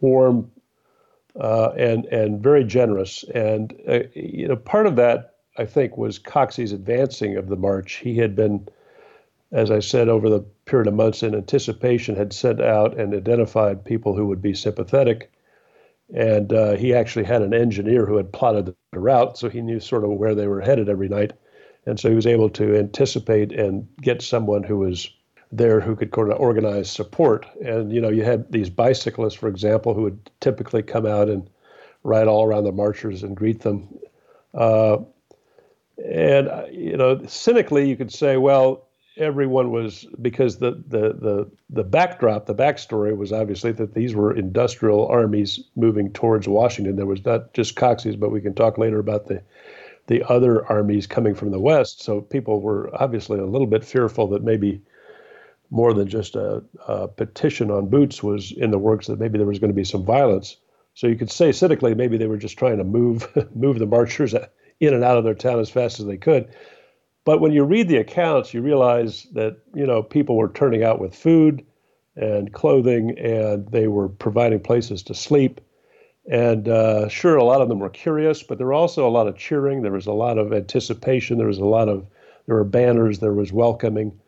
warm, uh, and and very generous. And uh, you know, part of that I think was Coxey's advancing of the march. He had been, as I said, over the period of months in anticipation, had sent out and identified people who would be sympathetic. And uh, he actually had an engineer who had plotted the route, so he knew sort of where they were headed every night. And so he was able to anticipate and get someone who was there who could kind of organize support. And you know, you had these bicyclists, for example, who would typically come out and ride all around the marchers and greet them. Uh, and uh, you know, cynically, you could say, well, everyone was because the the the the backdrop, the backstory was obviously that these were industrial armies moving towards Washington. There was not just Coxey's, but we can talk later about the the other armies coming from the west. So people were obviously a little bit fearful that maybe more than just a, a, petition on boots was in the works that maybe there was going to be some violence. So you could say cynically maybe they were just trying to move move the marchers in and out of their town as fast as they could. But when you read the accounts, you realize that you know people were turning out with food and clothing, and they were providing places to sleep. And uh, sure, a lot of them were curious, but there were also a lot of cheering. There was a lot of anticipation. There was a lot of there were banners. There was welcoming.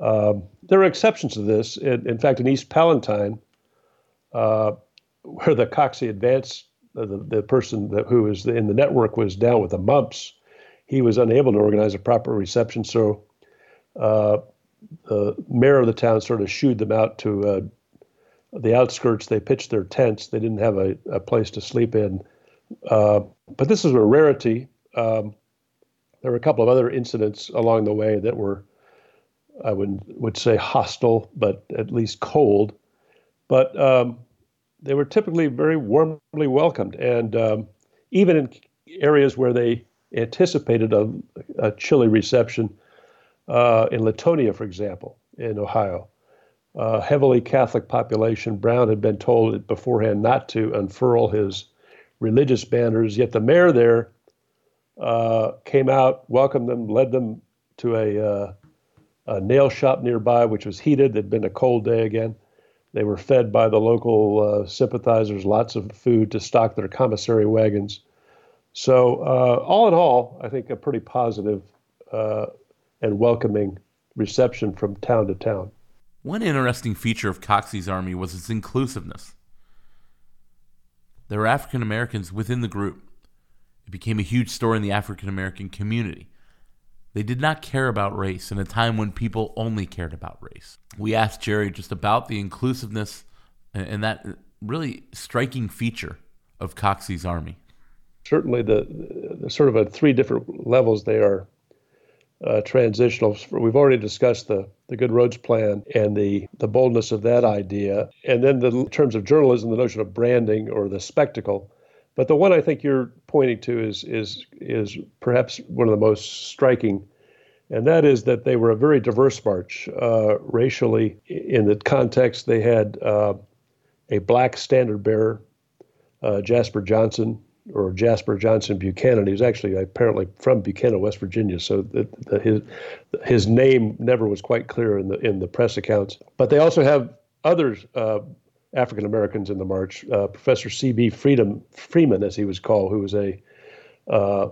Um, there are exceptions to this. In, in fact, in East Palestine, uh, where the Coxey Advance, uh, the, the person that, who was in the network was down with the mumps, he was unable to organize a proper reception. So uh, the mayor of the town sort of shooed them out to uh, the outskirts. They pitched their tents. They didn't have a, a place to sleep in. Uh, but this is a rarity. Um, there were a couple of other incidents along the way that were I would would say hostile, but at least cold. But um, they were typically very warmly welcomed, and um, even in areas where they anticipated a, a chilly reception, uh, in Latonia, for example, in Ohio, uh, heavily Catholic population. Browne had been told beforehand not to unfurl his religious banners, yet the mayor there uh, came out, welcomed them, led them to a uh, a nail shop nearby, which was heated. It'd been a cold day again. They were fed by the local uh, sympathizers lots of food to stock their commissary wagons. So, uh, all in all, I think a pretty positive uh, and welcoming reception from town to town. One interesting feature of Coxey's army was its inclusiveness. There were African Americans within the group. It became a huge story in the African American community. They did not care about race in a time when people only cared about race. We asked Jerry just about the inclusiveness and that really striking feature of Coxey's army. certainly the, the sort of a three different levels they are uh, transitional. We've already discussed the, the Good Roads Plan and the, the boldness of that idea. And then the in terms of journalism, the notion of branding or the spectacle. But the one I think you're pointing to is is is perhaps one of the most striking, and that is that they were a very diverse march uh, racially. In the context, they had uh, a black standard bearer, uh, Jasper Johnson, or Jasper Johnson Buchanan. He was actually apparently from Buchanan, West Virginia, so the, the, his his name never was quite clear in the in the press accounts. But they also have other uh, African Americans in the march. Uh, Professor C.B. Freedom Freeman, as he was called, who was a uh,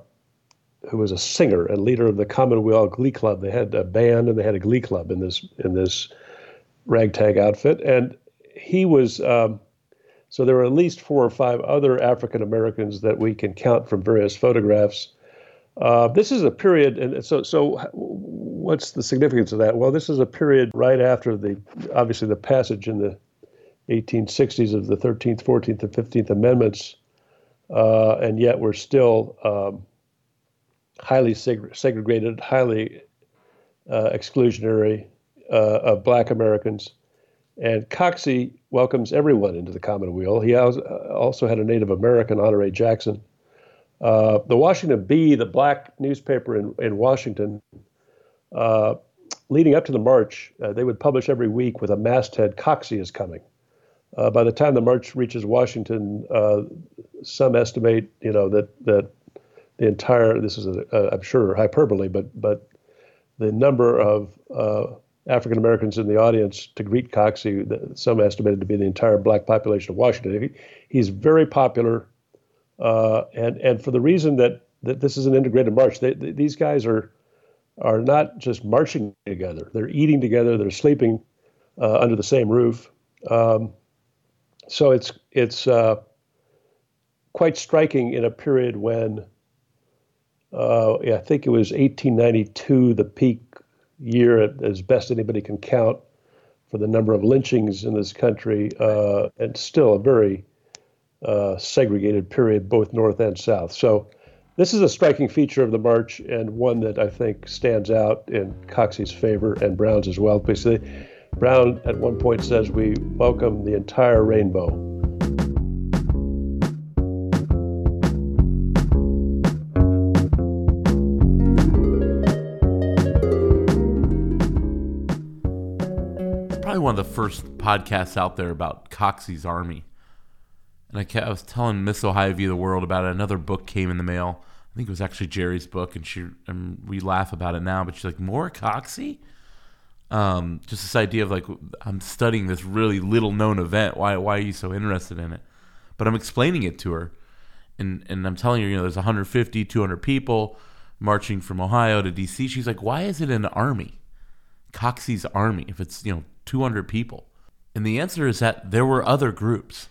who was a singer and leader of the Commonwealth Glee Club. They had a band and they had a glee club in this in this ragtag outfit, and he was. Um, so there were at least four or five other African Americans that we can count from various photographs. Uh, this is a period, and so so what's the significance of that? Well, this is a period right after the obviously the passage in the 1860s of the 13th, 14th, and 15th Amendments, uh, and yet we're still um, highly seg- segregated, highly uh, exclusionary uh, of Black Americans. And Coxey welcomes everyone into the Commonweal. He also had a Native American, Honore Jaxon. Uh, the Washington Bee, the black newspaper in, in Washington, uh, leading up to the march, uh, they would publish every week with a masthead, Coxey is coming. Uh, by the time the march reaches Washington, uh, some estimate, you know, that that the entire this is a, a, I'm sure hyperbole, but but the number of uh, African Americans in the audience to greet Coxey, some estimated to be the entire black population of Washington. He, he's very popular, uh, and and for the reason that that this is an integrated march. They, they, these guys are are not just marching together; they're eating together, they're sleeping uh, under the same roof. Um, so it's it's uh, quite striking in a period when uh, yeah, I think it was 1892, the peak year, as best anybody can count, for the number of lynchings in this country, uh, and still a very uh, segregated period, both north and south. So, this is a striking feature of the march, and one that I think stands out in Coxey's favor and Browne's as well. Because Browne at one point says, "We welcome the entire rainbow." Probably one of the first podcasts out there about Coxey's Army. And I, kept, I was telling Miss Ohio v. the World about it. Another book came in the mail. I think it was actually Jerry's book, and she and we laugh about it now. But she's like, "More Coxey?" Um, just this idea of like, I'm studying this really little known event. Why why are you so interested in it? But I'm explaining it to her, and and I'm telling her, you know, there's 150, 200 people marching from Ohio to D.C. She's like, "Why is it an army?" Coxey's army if it's you know 200 people? And the answer is that there were other groups,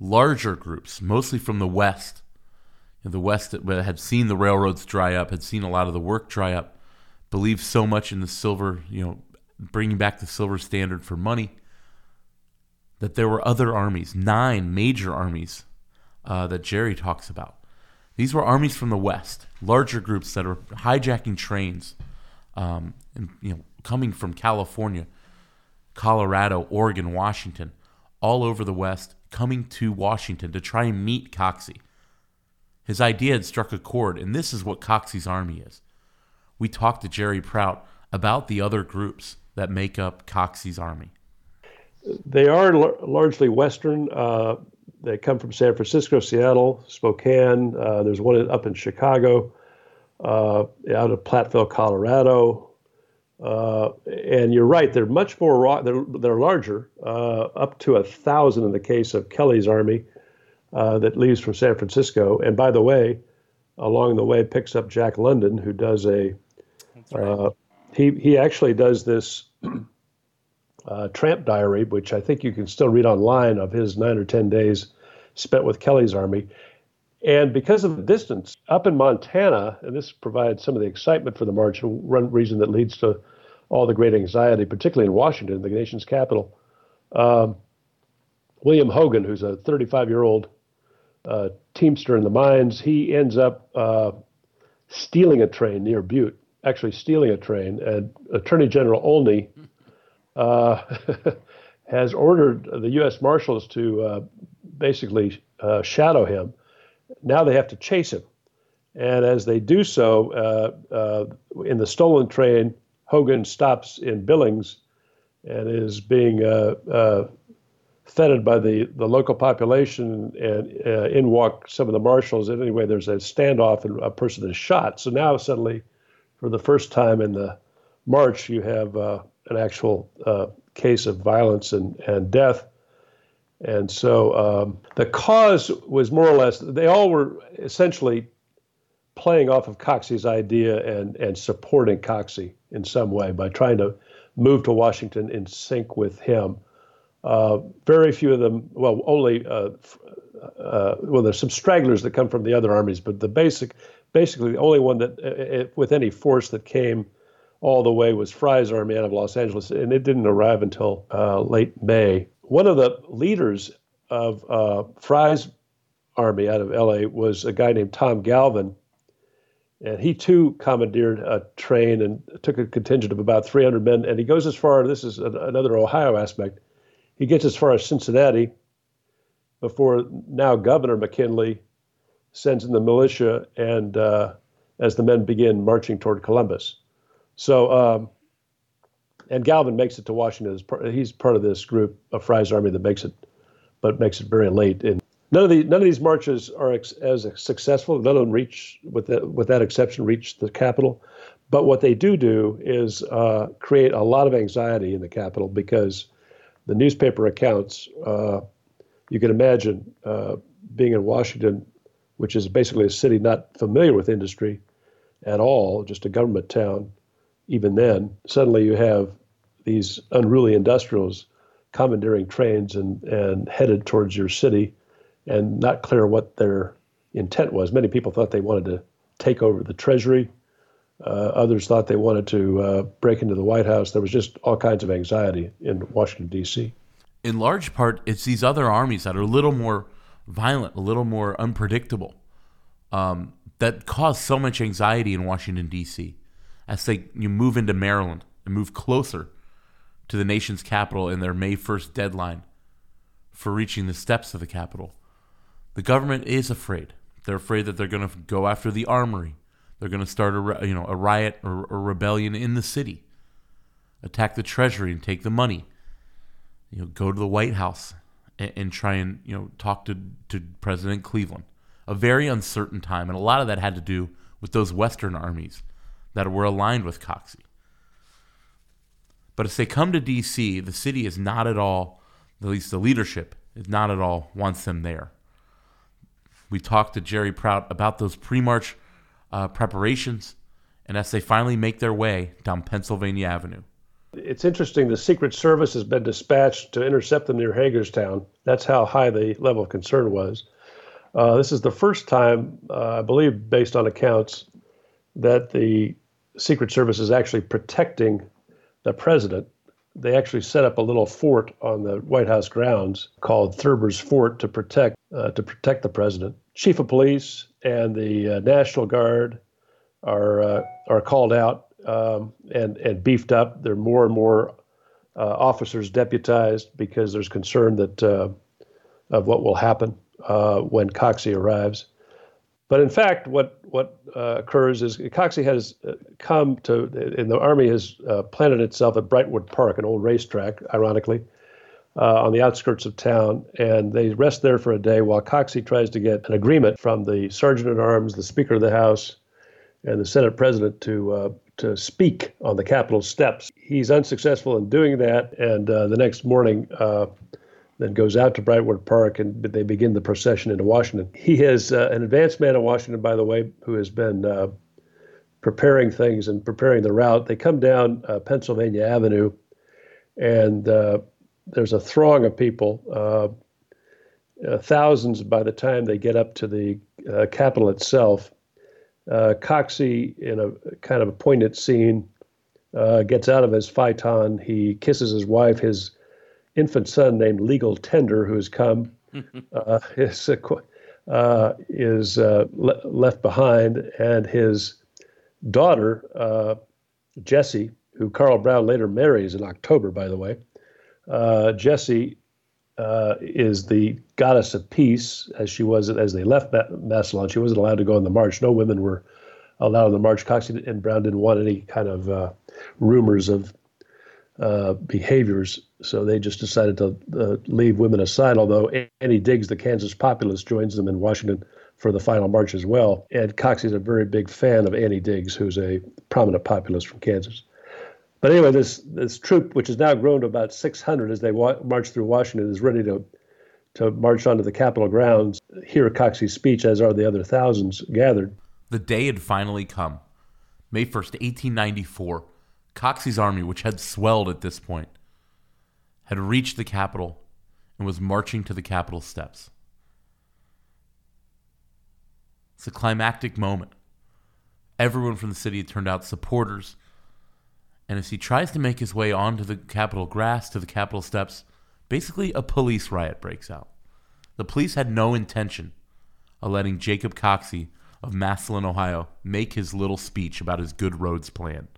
larger groups, mostly from the West. the West that had seen the railroads dry up, had seen a lot of the work dry up, believed so much in the silver, you know, bringing back the silver standard for money, that there were other armies, nine major armies uh, that Jerry talks about. These were armies from the West, larger groups that are hijacking trains, um, and you know, coming from California Colorado, Oregon, Washington, all over the West, coming to Washington to try and meet Coxey. His idea had struck a chord, and this is what Coxey's army is. We talked to Jerry Prout about the other groups that make up Coxey's army. They are l- largely Western. Uh, they come from San Francisco, Seattle, Spokane. Uh, there's one up in Chicago, uh, out of Platteville, Colorado, uh, and you're right; they're much more raw. They're they're larger, uh, up to a thousand in the case of Kelly's army uh, that leaves from San Francisco. And by the way, along the way picks up Jack London, who does a. Right. He he actually does this uh, tramp diary, which I think you can still read online of his nine or ten days spent with Kelly's army. And because of the distance, up in Montana, and this provides some of the excitement for the march, one reason that leads to all the great anxiety, particularly in Washington, the nation's capital. Um, William Hogan, who's a 35 year old uh, teamster in the mines. He ends up uh, stealing a train near Butte, actually stealing a train. And Attorney General Olney uh, has ordered the U.S. Marshals to uh, basically uh, shadow him. Now they have to chase him. And as they do so, uh, uh, in the stolen train, Hogan stops in Billings and is being uh, feted by the, the local population, and in walk some of the marshals. And anyway, there's a standoff, and a person is shot. So now, suddenly, for the first time in the march, you have uh, an actual uh, case of violence and, and death. And so um, the cause was more or less, they all were essentially playing off of Coxey's idea and, and supporting Coxey in some way by trying to move to Washington in sync with him. Uh, very few of them, well, only, uh, uh, well, there's some stragglers that come from the other armies, but the basic, basically the only one that, uh, uh, with any force that came all the way was Fry's army out of Los Angeles, and it didn't arrive until uh, late May. One of the leaders of Fry's army out of LA was a guy named Tom Galvin, and he too commandeered a train and took a contingent of about 300 men. And he goes as far, this is another Ohio aspect, he gets as far as Cincinnati before now Governor McKinley sends in the militia and uh, as the men begin marching toward Columbus. So, um, and Galvin makes it to Washington. he's part of this group of Fry's army that makes it, but makes it very late in None of the none of these marches are ex, as successful. None of them reach, with that with that exception, reach the capital. But what they do do is uh, create a lot of anxiety in the capital because the newspaper accounts. Uh, you can imagine uh, being in Washington, which is basically a city not familiar with industry at all, just a government town. Even then, suddenly you have these unruly industrials commandeering trains and, and headed towards your city and not clear what their intent was. Many people thought they wanted to take over the Treasury. Uh, others thought they wanted to uh, break into the White House. There was just all kinds of anxiety in Washington, D.C. In large part, it's these other armies that are a little more violent, a little more unpredictable, um, that caused so much anxiety in Washington, D.C. As they you move into Maryland and move closer to the nation's capital in their May 1st deadline for reaching the steps of the Capitol. The government is afraid. They're afraid that they're going to go after the armory. They're going to start a you know a riot or a rebellion in the city, attack the treasury and take the money. You know, go to the White House and, and try and you know talk to to President Cleveland. A very uncertain time, and a lot of that had to do with those Western armies that were aligned with Coxey. But as they come to D.C., the city is not at all, at least the leadership is not at all wants them there. We talked to Jerry Prout about those pre March uh, preparations and as they finally make their way down Pennsylvania Avenue. It's interesting. The Secret Service has been dispatched to intercept them near Hagerstown. That's how high the level of concern was. Uh, this is the first time, uh, I believe, based on accounts, that the Secret Service is actually protecting the president they actually set up a little fort on the White House grounds called Thurber's Fort to protect uh, to protect the president. Chief of police and the uh, National Guard are uh, are called out um, and and beefed up. There are more and more uh, officers deputized because there's concern that uh, of what will happen uh, when Coxey arrives. But in fact, what what uh, occurs is Coxey has uh, come to, and the Army has uh, planted itself at Brightwood Park, an old racetrack, ironically, on the outskirts of town, and they rest there for a day while Coxey tries to get an agreement from the Sergeant at Arms, the Speaker of the House, and the Senate President to to speak on the Capitol steps. He's unsuccessful in doing that, and uh, the next morning then goes out to Brightwood Park and they begin the procession into Washington. He is uh, an advanced man in Washington, by the way, who has been uh, preparing things and preparing the route. They come down uh, Pennsylvania Avenue, and uh, there's a throng of people, uh, uh, thousands by the time they get up to the Capitol itself. Coxey, in a kind of a poignant scene, gets out of his phaeton. He kisses his wife. His infant son named Legal Tender, who has come. uh, uh, is uh, le- left behind, and his daughter, uh, Jessie, who Carl Browne later marries in October, by the way. Uh, Jessie uh, is the goddess of peace, as she was as they left Massillon. She wasn't allowed to go on the march. No women were allowed on the march. Cox and Browne didn't want any kind of uh, rumors of uh, behaviors, so they just decided to uh, leave women aside. Although Annie Diggs, the Kansas populist, joins them in Washington for the final march as well. And Cox is a very big fan of Annie Diggs, who's a prominent populist from Kansas. But anyway, this this troop, which has now grown to about 600 as they wa- march through Washington, is ready to to march onto the Capitol grounds, hear Coxey's speech, as are the other thousands gathered. The day had finally come. May 1st, 1894, Coxey's army, which had swelled at this point, had reached the Capitol and was marching to the Capitol steps. It's a climactic moment. Everyone from the city had turned out supporters and as he tries to make his way onto the Capitol grass to the Capitol steps, basically a police riot breaks out. The police had no intention of letting Jacob Coxey of Massillon, Ohio, make his little speech about his good roads plan.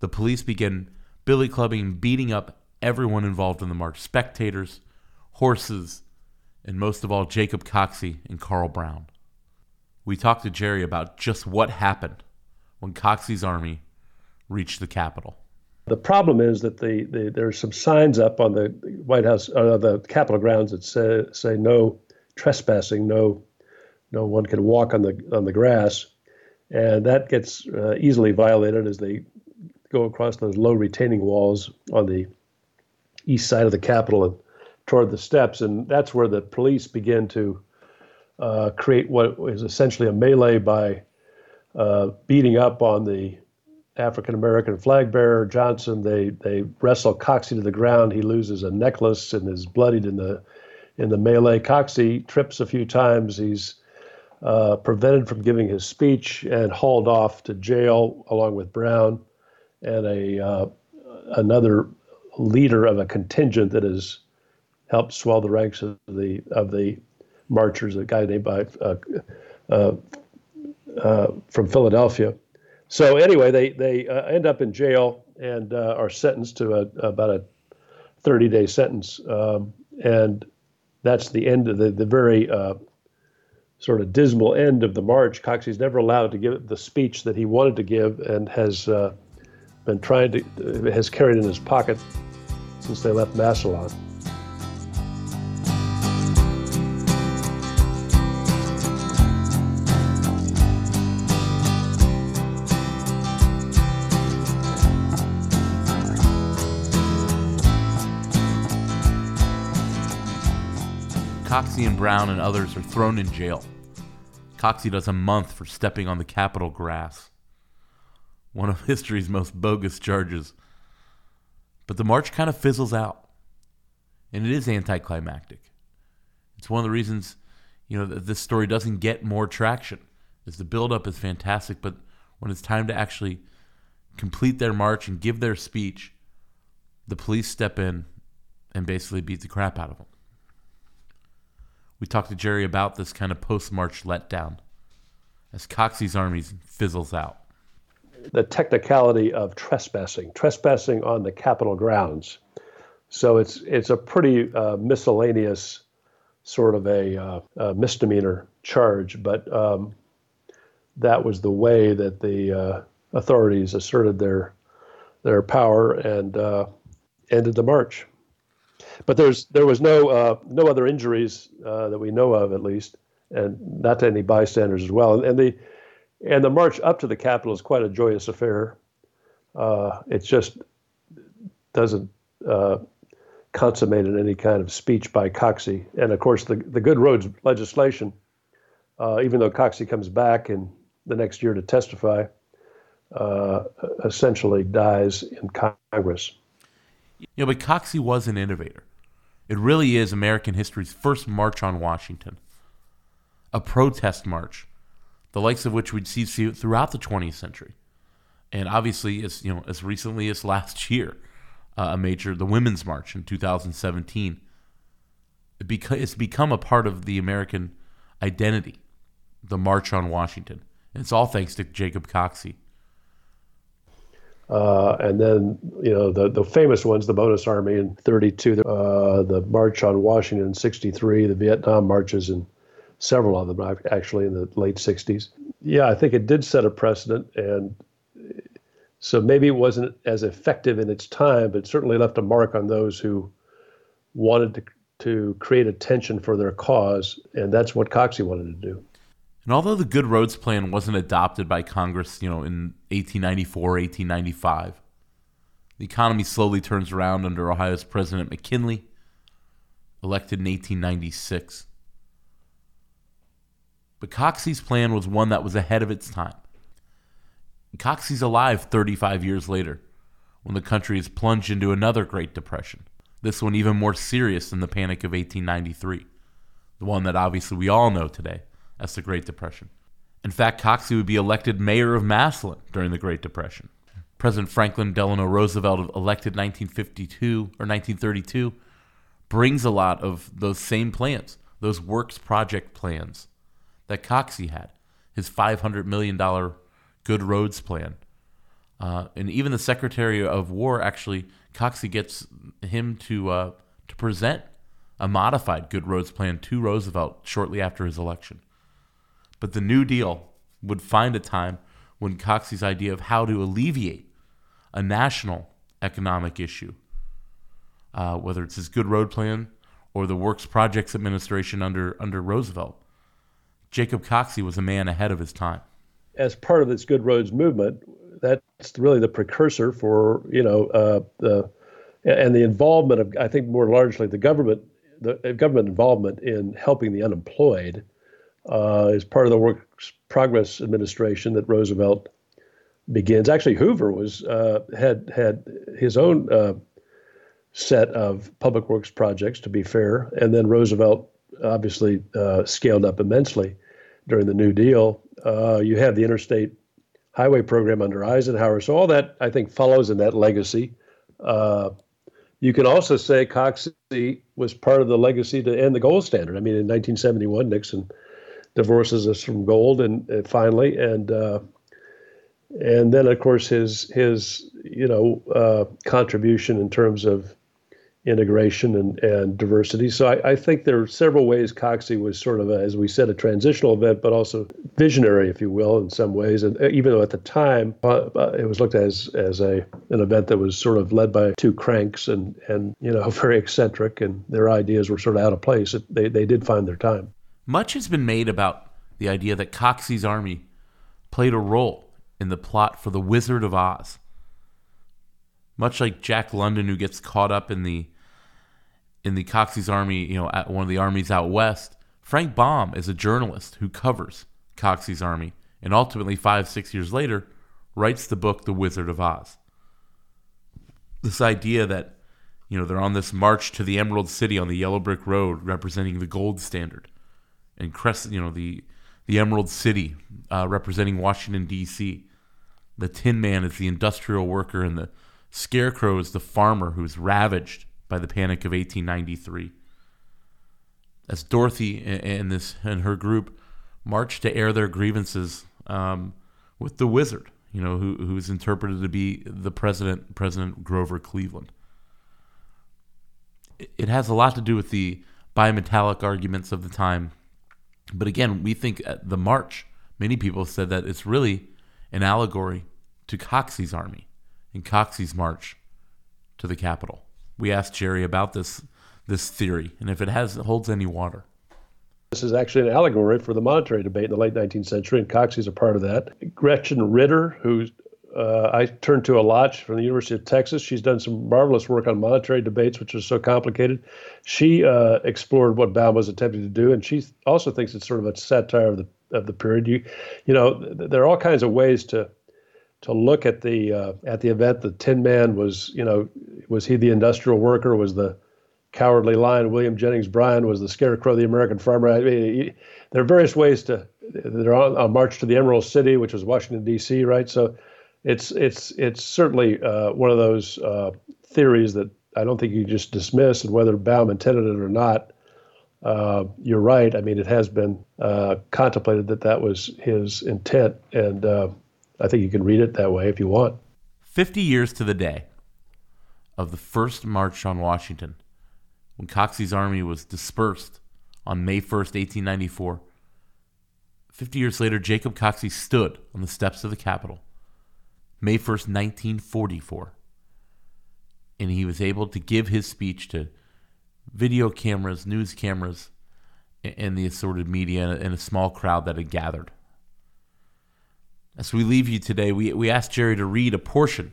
The police begin billy clubbing beating up everyone involved in the march spectators, horses, and most of all, Jacob Coxey and Carl Browne. We talked to Jerry about just what happened when Coxey's army reach the Capitol. The problem is that the, the there's some signs up on the White House, uh, the Capitol grounds that say, say no trespassing, no no one can walk on the on the grass, and that gets uh, easily violated as they go across those low retaining walls on the east side of the Capitol and toward the steps, and that's where the police begin to uh, create what is essentially a melee by uh, beating up on the African American flag bearer Johnson. They they wrestle Coxey to the ground. He loses a necklace and is bloodied in the in the melee. Coxey trips a few times. He's uh, prevented from giving his speech and hauled off to jail along with Browne and a uh, another leader of a contingent that has helped swell the ranks of the of the marchers. A guy named by uh, uh, uh from Philadelphia. So anyway, they they uh, end up in jail and uh, are sentenced to a, about a 30 day sentence, um, and that's the end of the the very uh, sort of dismal end of the march. Coxey's never allowed to give the speech that he wanted to give, and has uh, been trying to has carried in his pocket since they left Massillon. Coxey and Browne and others are thrown in jail. Coxey does a month for stepping on the Capitol grass. One of history's most bogus charges. But the march kind of fizzles out. And it is anticlimactic. It's one of the reasons, you know, that this story doesn't get more traction. Is the buildup is fantastic, but when it's time to actually complete their march and give their speech, the police step in and basically beat the crap out of them. We talked to Jerry about this kind of post March letdown as Coxey's army fizzles out. The technicality of trespassing, trespassing on the Capitol grounds. So it's it's a pretty uh, miscellaneous sort of a, uh, a misdemeanor charge, but um, that was the way that the uh, authorities asserted their their power and uh, ended the march. But there's there was no uh, no other injuries uh, that we know of, at least, and not to any bystanders as well. And, and the and the march up to the Capitol is quite a joyous affair. Uh, it just doesn't uh, consummate in any kind of speech by Coxey. And of course, the the good roads legislation, uh, even though Coxey comes back in the next year to testify, uh, essentially dies in Congress. You know, but Coxey was an innovator. It really is American history's first march on Washington, a protest march, the likes of which we'd see throughout the 20th century, and obviously, as you know, as recently as last year, uh, a major the Women's March in 2017. it beca- it's become a part of the American identity, the March on Washington. And it's all thanks to Jacob Coxey. Uh, and then, you know, the, the famous ones, the Bonus Army in 32, uh, the March on Washington in 63, the Vietnam marches in several of them actually in the late 60s. Yeah, I think it did set a precedent. And so maybe it wasn't as effective in its time, but certainly left a mark on those who wanted to, to create attention for their cause. And that's what Coxey wanted to do. And although the Good Roads Plan wasn't adopted by Congress, you know, in 1894, 1895, the economy slowly turns around under Ohio's President McKinley, elected in 1896. But Coxey's plan was one that was ahead of its time. Coxey's alive 35 years later, when the country is plunged into another Great Depression. This one even more serious than the Panic of 1893, the one that obviously we all know today as the Great Depression. In fact, Coxey would be elected mayor of Massillon during the Great Depression. President Franklin Delano Roosevelt, elected 1952 or 1932, brings a lot of those same plans, those works project plans that Coxey had, his $500 million good roads plan. Uh, and even the Secretary of War actually, Coxey gets him to uh, to present a modified good roads plan to Roosevelt shortly after his election. But the New Deal would find a time when Coxey's idea of how to alleviate a national economic issue, uh, whether it's his good road plan or the Works Projects Administration under, under Roosevelt, Jacob Coxey was a man ahead of his time. As part of this good roads movement, that's really the precursor for you know uh, the and the involvement of I think more largely the government the government involvement in helping the unemployed uh, is part of the Works Progress Administration that Roosevelt begins. Actually, Hoover was uh, had had his own uh, set of public works projects. To be fair, and then Roosevelt obviously uh, scaled up immensely during the New Deal. Uh, you have the interstate highway program under Eisenhower, so all that I think follows in that legacy. Uh, you can also say Coxey was part of the legacy to end the gold standard. I mean, in 1971, Nixon divorces us from gold, and uh, finally, and uh, and then of course his his you know uh, contribution in terms of integration and, and diversity. So I, I, think there are several ways Coxey was sort of, a, as we said, a transitional event, but also visionary, if you will, in some ways. And uh, even though at the time uh, uh, it was looked at as as a an event that was sort of led by two cranks and and you know very eccentric, and their ideas were sort of out of place. They they did find their time. Much has been made about the idea that Coxey's army played a role in the plot for The Wizard of Oz. Much like Jack London, who gets caught up in the in the Coxey's army, you know, at one of the armies out west, Frank Baum is a journalist who covers Coxey's army, and ultimately, five six years later, writes the book The Wizard of Oz. This idea that you know they're on this march to the Emerald City on the yellow brick road, representing the gold standard and crest, you know, the the Emerald City uh, representing Washington D.C. The Tin Man is the industrial worker, and the Scarecrow is the farmer who's ravaged by the Panic of 1893. As Dorothy and this and her group march to air their grievances um, with the Wizard, you know, who who's interpreted to be the president, President Grover Cleveland. It has a lot to do with the bimetallic arguments of the time but again, we think uh, the march, many people said that it's really an allegory to Coxey's army and Coxey's march to the Capitol. We asked Jerry about this this theory and if it has holds any water. This is actually an allegory for the monetary debate in the late 19th century, and Coxey's a part of that. Gretchen Ritter, who's uh, I turn to a lot from the University of Texas. She's done some marvelous work on monetary debates, which are so complicated. She uh, explored what Baum was attempting to do, and she also thinks it's sort of a satire of the of the period. You, you know, th- there are all kinds of ways to to look at the uh, at the event. The Tin Man was, you know, was he the industrial worker? Was the cowardly lion William Jennings Bryan? Was the scarecrow the American farmer? I mean, there are various ways to. They're on a march to the Emerald City, which was Washington D.C., right? So it's it's it's certainly uh, one of those uh, theories that I don't think you just dismiss, and whether Baum intended it or not, uh, you're right. I mean, it has been uh, contemplated that that was his intent, and uh, I think you can read it that way if you want. 50 years to the day of the first march on Washington, when Coxey's army was dispersed on May 1st, 1894. 50 years later, Jacob Coxey stood on the steps of the Capitol, May 1st, 1944, and he was able to give his speech to video cameras, news cameras, and the assorted media and a small crowd that had gathered. As we leave you today, we, we asked Jerry to read a portion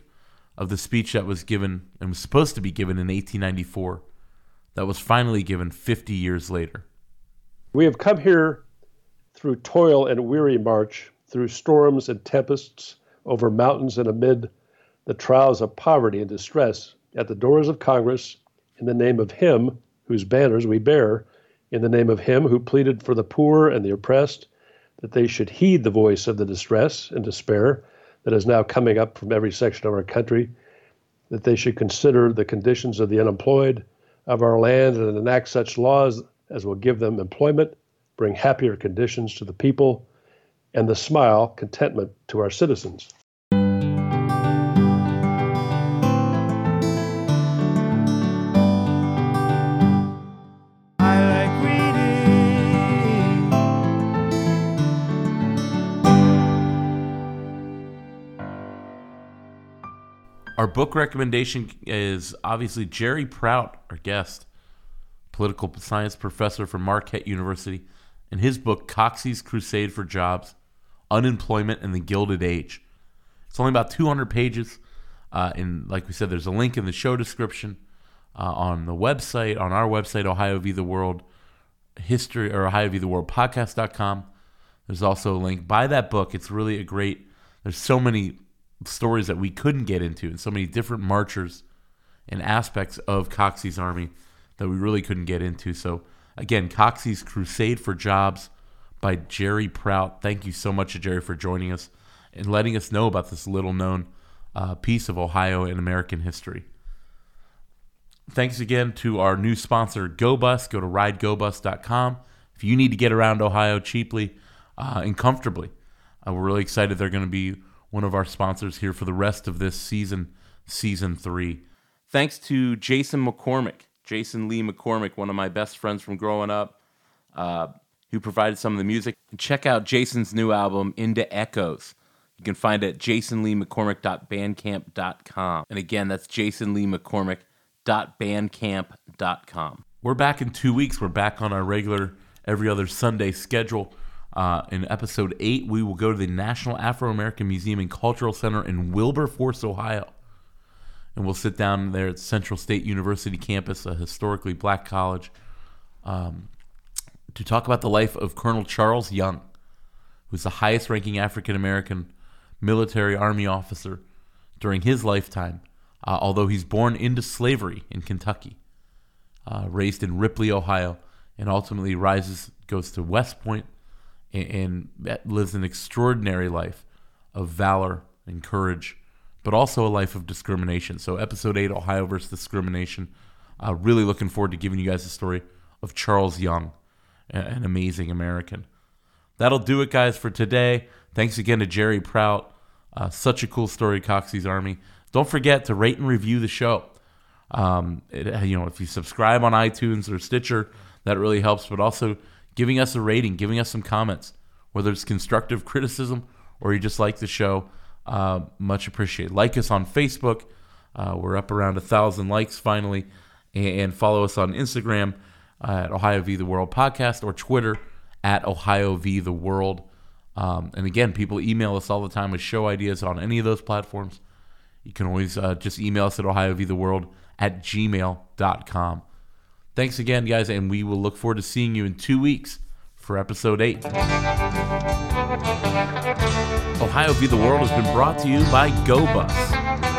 of the speech that was given and was supposed to be given in 1894 that was finally given 50 years later. We have come here through toil and weary march, through storms and tempests, over mountains and amid the trials of poverty and distress, at the doors of Congress, in the name of Him whose banners we bear, in the name of Him who pleaded for the poor and the oppressed, that they should heed the voice of the distress and despair that is now coming up from every section of our country, that they should consider the conditions of the unemployed of our land and enact such laws as will give them employment, bring happier conditions to the people, and the smile, contentment to our citizens. Our book recommendation is obviously Jerry Prout, our guest, political science professor from Marquette University, and his book, Coxey's Crusade for Jobs Unemployment in the Gilded Age. It's only about 200 pages. Uh, and like we said, there's a link in the show description uh, on the website, on our website, Ohio v. the World History or Ohio v. the World Podcast.com. There's also a link. Buy that book. It's really a great, there's so many stories that we couldn't get into and so many different marchers and aspects of Coxey's army that we really couldn't get into. So, again, Coxey's Crusade for Jobs by Jerry Prout. Thank you so much, Jerry, for joining us and letting us know about this little known uh, piece of Ohio and American history. Thanks again to our new sponsor, GoBus. Go to ridegobus.com. If you need to get around Ohio cheaply uh, and comfortably, uh, we're really excited they're going to be one of our sponsors here for the rest of this season, season three. Thanks to Jason McCormick, Jason Lee McCormick, one of my best friends from growing up, uh, who provided some of the music. Check out Jason's new album, Into Echoes. You can find it at jasonleemccormick.bandcamp.com. And again, that's jasonleemccormick.bandcamp.com. We're back in two weeks. We're back on our regular every other Sunday schedule. Uh, in episode 8, we will go to the National Afro American Museum and Cultural Center in Wilberforce, Ohio. And we'll sit down there at Central State University campus, a historically black college, um, to talk about the life of Colonel Charles Young, who's the highest ranking African American military army officer during his lifetime, uh, although he's born into slavery in Kentucky, uh, raised in Ripley, Ohio, and ultimately rises, goes to West Point and, and lives an extraordinary life of valor and courage, but also a life of discrimination. So, episode eight, Ohio versus discrimination. Uh, really looking forward to giving you guys the story of Charles Young, an amazing American. That'll do it, guys, for today. Thanks again to Jerry Prout. Uh, such a cool story, Coxey's Army. Don't forget to rate and review the show. Um, it, you know, if you subscribe on iTunes or Stitcher, that really helps. But also giving us a rating, giving us some comments, whether it's constructive criticism or you just like the show. Uh, much appreciated. Like us on Facebook. Uh, we're up around a thousand likes finally, and, follow us on Instagram at Ohio v the World Podcast or Twitter at Ohio v the World. Um, and again, people email us all the time with show ideas on any of those platforms. You can always uh, just email us at Ohio v the World at gmail.com. Thanks again, guys, and we will look forward to seeing you in two weeks for episode 8. Ohio v the World has been brought to you by GoBus.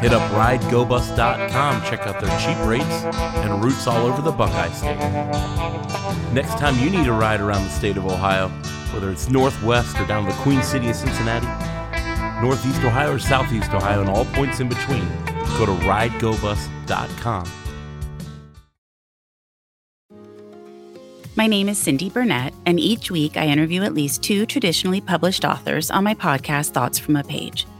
Hit up ridegobus.com, check out their cheap rates and routes all over the Buckeye State. Next time you need a ride around the state of Ohio, whether it's northwest or down to the Queen City of Cincinnati, northeast Ohio or southeast Ohio, and all points in between, go to ridegobus.com. My name is Cindy Burnett, and each week I interview at least two traditionally published authors on my podcast, Thoughts from a Page.